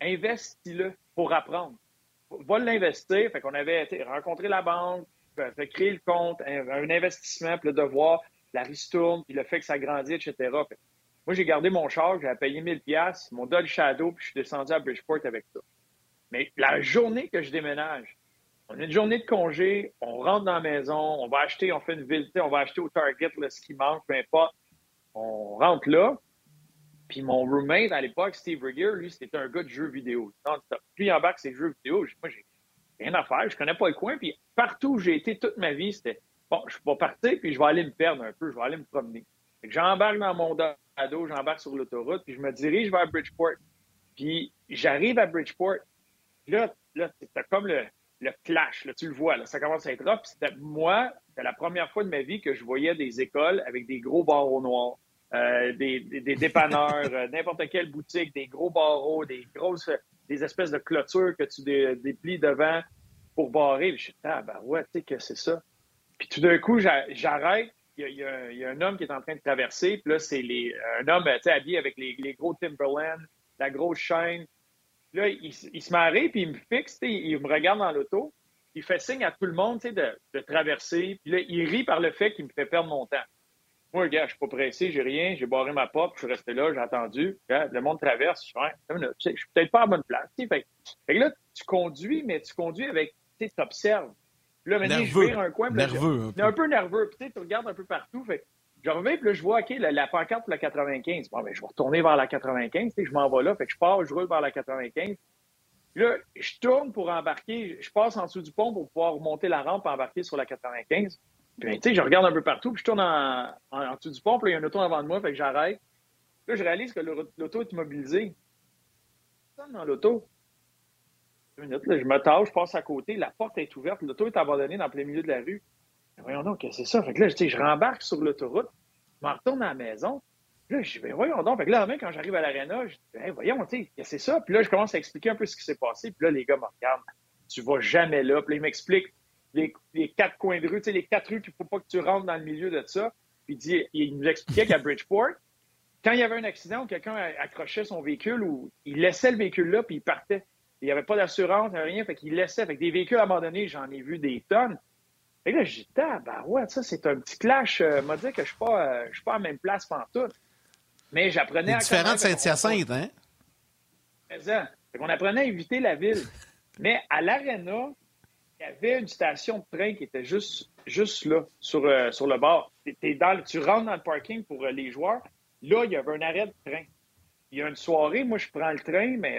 investis-le pour apprendre. Va l'investir. Fait qu'on avait rencontré la banque, fait créer le compte, un, investissement, puis le devoir, la ristourne, puis le fait que ça grandit, etc. moi, j'ai gardé mon char, j'ai payé 1000 pièces, mon Dodge Shadow, puis je suis descendu à Bridgeport avec ça. Mais la journée que je déménage, on a une journée de congé, on rentre dans la maison, on va acheter, on fait une ville, on va acheter au Target le ce qui manque, peu importe. On rentre là. Puis mon roommate à l'époque, Steve Rigger, lui, c'était un gars de jeux vidéo. Puis il embarque ses jeux vidéo. Moi, j'ai rien à faire, je connais pas le coin. Puis partout où j'ai été toute ma vie, c'était bon, je vais partir, puis je vais aller me perdre un peu, je vais aller me promener. J'embarque dans mon ado, j'embarque sur l'autoroute, puis je me dirige vers Bridgeport. Puis j'arrive à Bridgeport. Là, là c'était comme le, le clash, là, tu le vois, là, ça commence à être rough. C'était, moi, c'était la première fois de ma vie que je voyais des écoles avec des gros barreaux noirs, euh, des, des, dépanneurs, euh, n'importe quelle boutique, des gros barreaux, des grosses, des espèces de clôtures que tu déplies devant pour barrer. je suis ah ben ouais, tu sais que c'est ça. Puis tout d'un coup, j'arrête. Il y, a, un homme qui est en train de traverser. Puis là, c'est un homme habillé avec les, les gros Timberland, la grosse chaîne, Là, il, se m'arrête, puis il me fixe, il me regarde dans l'auto. Il fait signe à tout le monde de, de traverser. Puis là, il rit par le fait qu'il me fait perdre mon temps. Moi, gars, je suis pas pressé, j'ai rien, j'ai barré ma porte, je suis resté là, j'ai attendu. le monde traverse, je suis, suis peut-être pas à bonne place. Fait, fait, que là, tu conduis, mais tu conduis avec, tu t'observes. Là, maintenant, je vire un coin. Nerveux. un, peu. un peu nerveux. Puis tu regardes un peu partout. Fait je reviens, puis là, je vois, OK, la, pancarte pour la 95. Bon, ben, je vais retourner vers la 95. Je m'en vais là. Fait que je pars, je roule vers la 95. là, je tourne pour embarquer. Je passe en dessous du pont pour pouvoir remonter la rampe et embarquer sur la 95. Puis, tu sais, je regarde un peu partout, puis je tourne en, dessous du pont, puis il y a un auto avant de moi, fait que j'arrête. Là, je réalise que l'auto est immobilisé. dans l'auto. Je me tâche, je passe à côté, la porte est ouverte, l'auto est abandonnée dans le plein milieu de la rue. Voyons donc, c'est ça. Fait que là, je, je rembarque sur l'autoroute, je m'en retourne à la maison. Là, je dis, voyons donc. Fait que là, quand j'arrive à l'aréna, je dis, voyons, tu sais, c'est ça. Puis là, je commence à expliquer un peu ce qui s'est passé. Puis là, les gars me regardent. Tu vas jamais là. Puis là, ils m'expliquent les, quatre coins de rue, tu les quatre rues qu'il ne faut pas que tu rentres dans le milieu de ça. Puis il, nous expliquait qu'à Bridgeport, quand il y avait un accident où quelqu'un accrochait son véhicule ou il laissait le véhicule là, puis il partait. Il n'y avait pas d'assurance, rien, fait qu'il laissait. Fait des véhicules abandonnés, j'en ai vu des tonnes. Et là, j'ai dit, ah, ben ouais, ça, c'est un petit clash. Euh, m'a dit que je ne euh, suis, pas à la même place tout. Mais j'apprenais à. différent de Saint-Hyacinthe, hein? Ça. On apprenait à éviter la ville. Mais à l'Arena, il y avait une station de train qui était juste, juste là, sur, euh, sur le bord. dans, tu rentres dans le parking pour les joueurs. Là, il y avait un arrêt de train. Il y a une soirée, moi, je prends le train, mais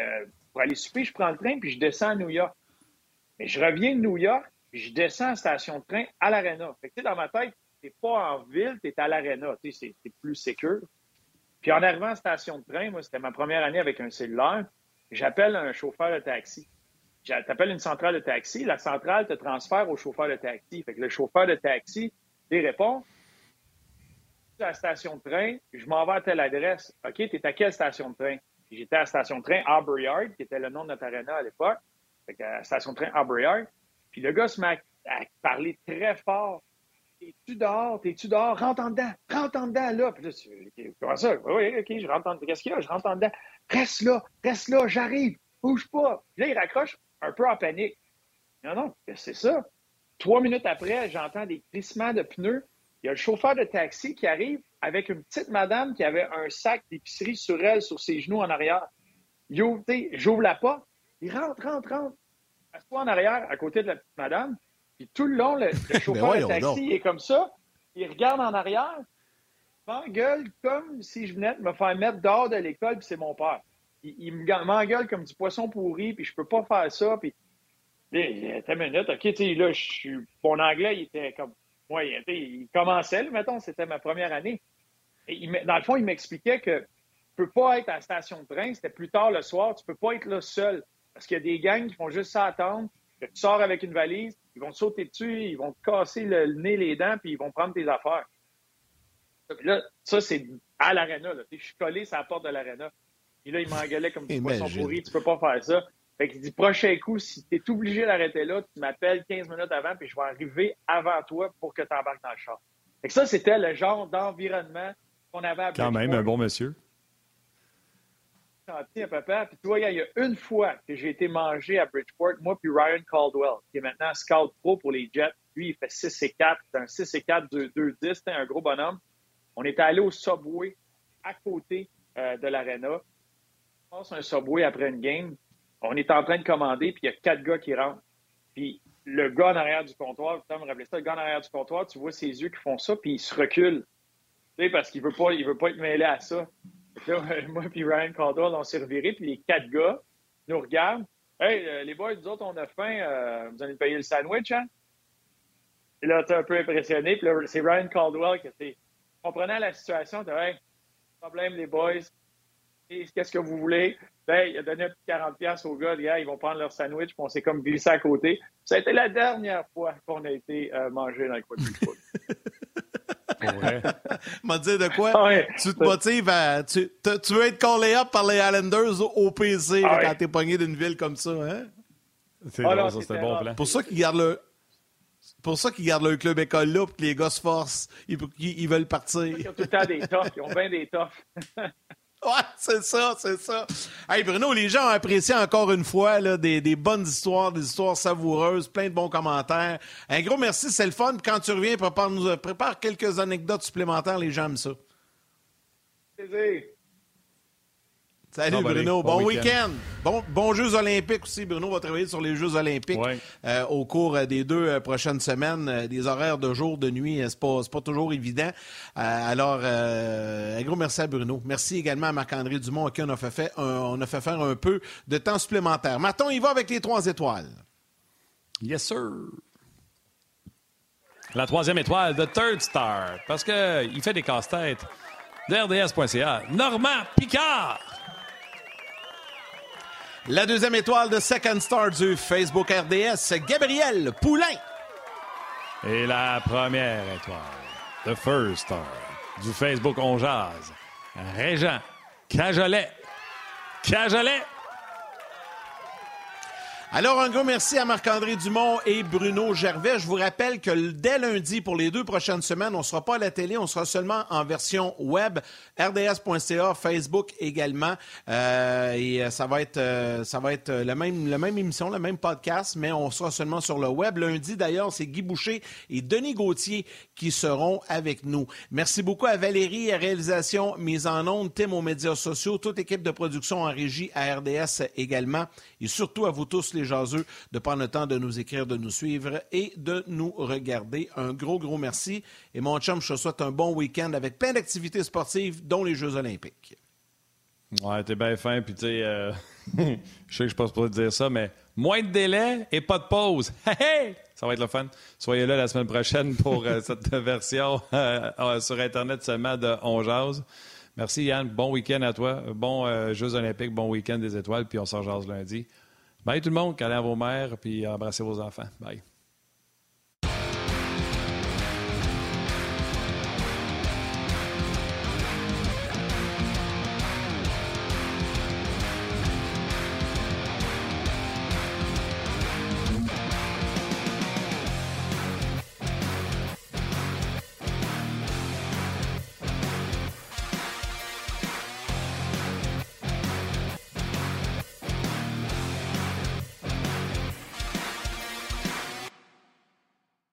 pour aller souper, je prends le train, puis je descends à New York. Mais je reviens de New York, je descends à la station de train à l'Arena. Fait que, dans ma tête, t'es pas en ville, t'es à l'Arena. C'est plus sécur. Puis en arrivant à station de train, moi, c'était ma première année avec un cellulaire. J'appelle un chauffeur de taxi. T'appelles une centrale de taxi, la centrale te transfère au chauffeur de taxi. Fait que le chauffeur de taxi, il répond à la station de train, je m'en vais à telle adresse. OK, tu es à quelle station de train? J'étais à la station de train Aubrey Yard, qui était le nom de notre arena à l'époque. Fait que la station de train Aubrey Yard. Puis le gars se met à, parler très fort. T'es-tu dehors? T'es-tu dehors? Rentre en dedans! Rentre en dedans, là! Puis là, tu comment ça? Oui, OK, je rentre en dedans. Qu'est-ce qu'il y a? Je rentre en dedans. Reste là! Reste là! J'arrive! Bouge pas! Là, il raccroche un peu en panique. Non, non, c'est ça. Trois minutes après, j'entends des glissements de pneus. Il y a le chauffeur de taxi qui arrive avec une petite madame qui avait un sac d'épicerie sur elle, sur ses genoux en arrière. J'ouvre la porte. Il rentre, rentre, rentre assois en arrière à côté de la petite madame. Puis tout le long, le, chauffeur de taxi est comme ça. il regarde en arrière, il m'engueule comme si je venais de me faire mettre dehors de l'école, puis c'est mon père. Il, il m'engueule comme du poisson pourri, puis je peux pas faire ça, puis... Attends une minute, OK, tu là, je suis... Mon anglais, il était comme... Moi, il, il commençait, mettons, c'était ma première année. Et il, dans le fond, il m'expliquait que tu peux pas être à la station de train, c'était plus tard le soir, tu peux pas être là seul. Parce qu'il y a des gangs qui font juste ça attendre, que tu sors avec une valise, ils vont te sauter dessus, ils vont te casser le, nez, les dents, puis ils vont prendre tes affaires. Là, ça, c'est à l'aréna. Je suis collé sur la porte de l'aréna. Et là, il m'engueulait comme du poisson pourri. Tu peux pas faire ça. Fait qu'il dit, prochain coup, si tu es obligé d'arrêter là, tu m'appelles 15 minutes avant, puis je vais arriver avant toi pour que tu embarques dans le char. Fait que ça, c'était le genre d'environnement qu'on avait à Quand même, un bon monsieur. Gentil, papa. Puis toi, il y a une fois que j'ai été mangé à Bridgeport, moi puis Ryan Caldwell, qui est maintenant scout pro pour les Jets. Lui, il fait 6 et 4. C'est un 6 et 4, 2, 2 10. C'est un gros bonhomme. On est allé au Subway à côté euh, de l'aréna. On passe un Subway après une game. On est en train de commander, puis il y a quatre gars qui rentrent. Puis le gars en arrière du comptoir, tu me rappeler ça, le gars en arrière du comptoir, tu vois ses yeux qui font ça, puis il se recule. Tu sais, parce qu'il veut pas, il veut pas être mêlé à ça. moi puis Ryan Caldwell, on s'est reviré, puis les quatre gars nous regardent. Hey, euh, les boys, nous autres, on a faim. Euh, vous allez payer le sandwich, hein? Et là, t'es un peu impressionné. Puis là, c'est Ryan Caldwell qui comprenait la situation. T'as hey, problème, les boys. Qu'est-ce que vous voulez? Ben, il a donné un petit 40$ aux gars. Gars, ils vont prendre leur sandwich, puis on s'est comme glissé à côté. Ça a été la dernière fois qu'on a été euh, mangé dans le coin m'a dit de quoi? Ah tu te motives à. Tu, tu, veux être callé up par les Islanders au PC ah quand t'es pogné d'une ville comme ça, hein? C'est bon, ça, c'est bon plan. Pour ça qu'ils gardent le. pour ça qu'ils gardent le club école là, pour que les gars se forcent. Ils, ils, veulent partir. Ils ont tout le temps des toughs. Ils ont bien des toughs. Ouais, c'est ça, c'est ça. Hey Bruno, les gens ont apprécié encore une fois là, des, des, bonnes histoires, des histoires savoureuses, plein de bons commentaires. Un gros merci, c'est le fun. Quand tu reviens, prépare, nous, prépare quelques anecdotes supplémentaires, les gens aiment ça. Salut Bruno, bon, week-end. bon, bon Jeux olympiques aussi. Bruno va travailler sur les Jeux olympiques euh, au cours euh, des deux euh, prochaines semaines. des horaires de jour, de nuit, c'est pas, pas toujours évident. alors, un gros merci à Bruno. Merci également à Marc-André Dumont, à qui on a, fait, on a fait faire un peu de temps supplémentaire. Maton, il va avec les trois étoiles. Yes, sir. La troisième étoile, The Third Star, parce qu'il fait des casse-têtes. DRDS.ca. Normand Picard. La deuxième étoile de Second Star du Facebook RDS, Gabriel Poulain. Et la première étoile, The First Star du Facebook On Jazz, Régent Cajolet. Cajolet. Alors, un gros merci à Marc-André Dumont et Bruno Gervais. Je vous rappelle que dès lundi, pour les deux prochaines semaines, on ne sera pas à la télé, on sera seulement en version web, rds.ca, Facebook également. Euh, et euh, ça va être, euh, ça va être la même, la même émission, le même podcast, mais on sera seulement sur le web. Lundi, d'ailleurs, c'est Guy Boucher et Denis Gauthier qui seront avec nous. Merci beaucoup à Valérie à réalisation, mise en onde, Tim aux médias sociaux, toute équipe de production en régie à RDS également. Et surtout à vous tous, les jaseux, de prendre le temps de nous écrire, de nous suivre et de nous regarder. Un gros, gros merci. Et mon chum, je te souhaite un bon week-end avec plein d'activités sportives, dont les Jeux olympiques. Ouais, t'es bien fin, puis tu sais, euh, je sais que je passe pas te dire ça, mais moins de délai et pas de pause. Hey, Ça va être le fun. Soyez là la semaine prochaine pour euh, cette version euh, sur Internet seulement de On Jase. Merci Yann. Bon week-end à toi. Bon euh, Jeux olympiques, bon week-end des étoiles, puis on s'en jase lundi. Bye tout le monde, câlin à vos mères, puis embrassez vos enfants. Bye.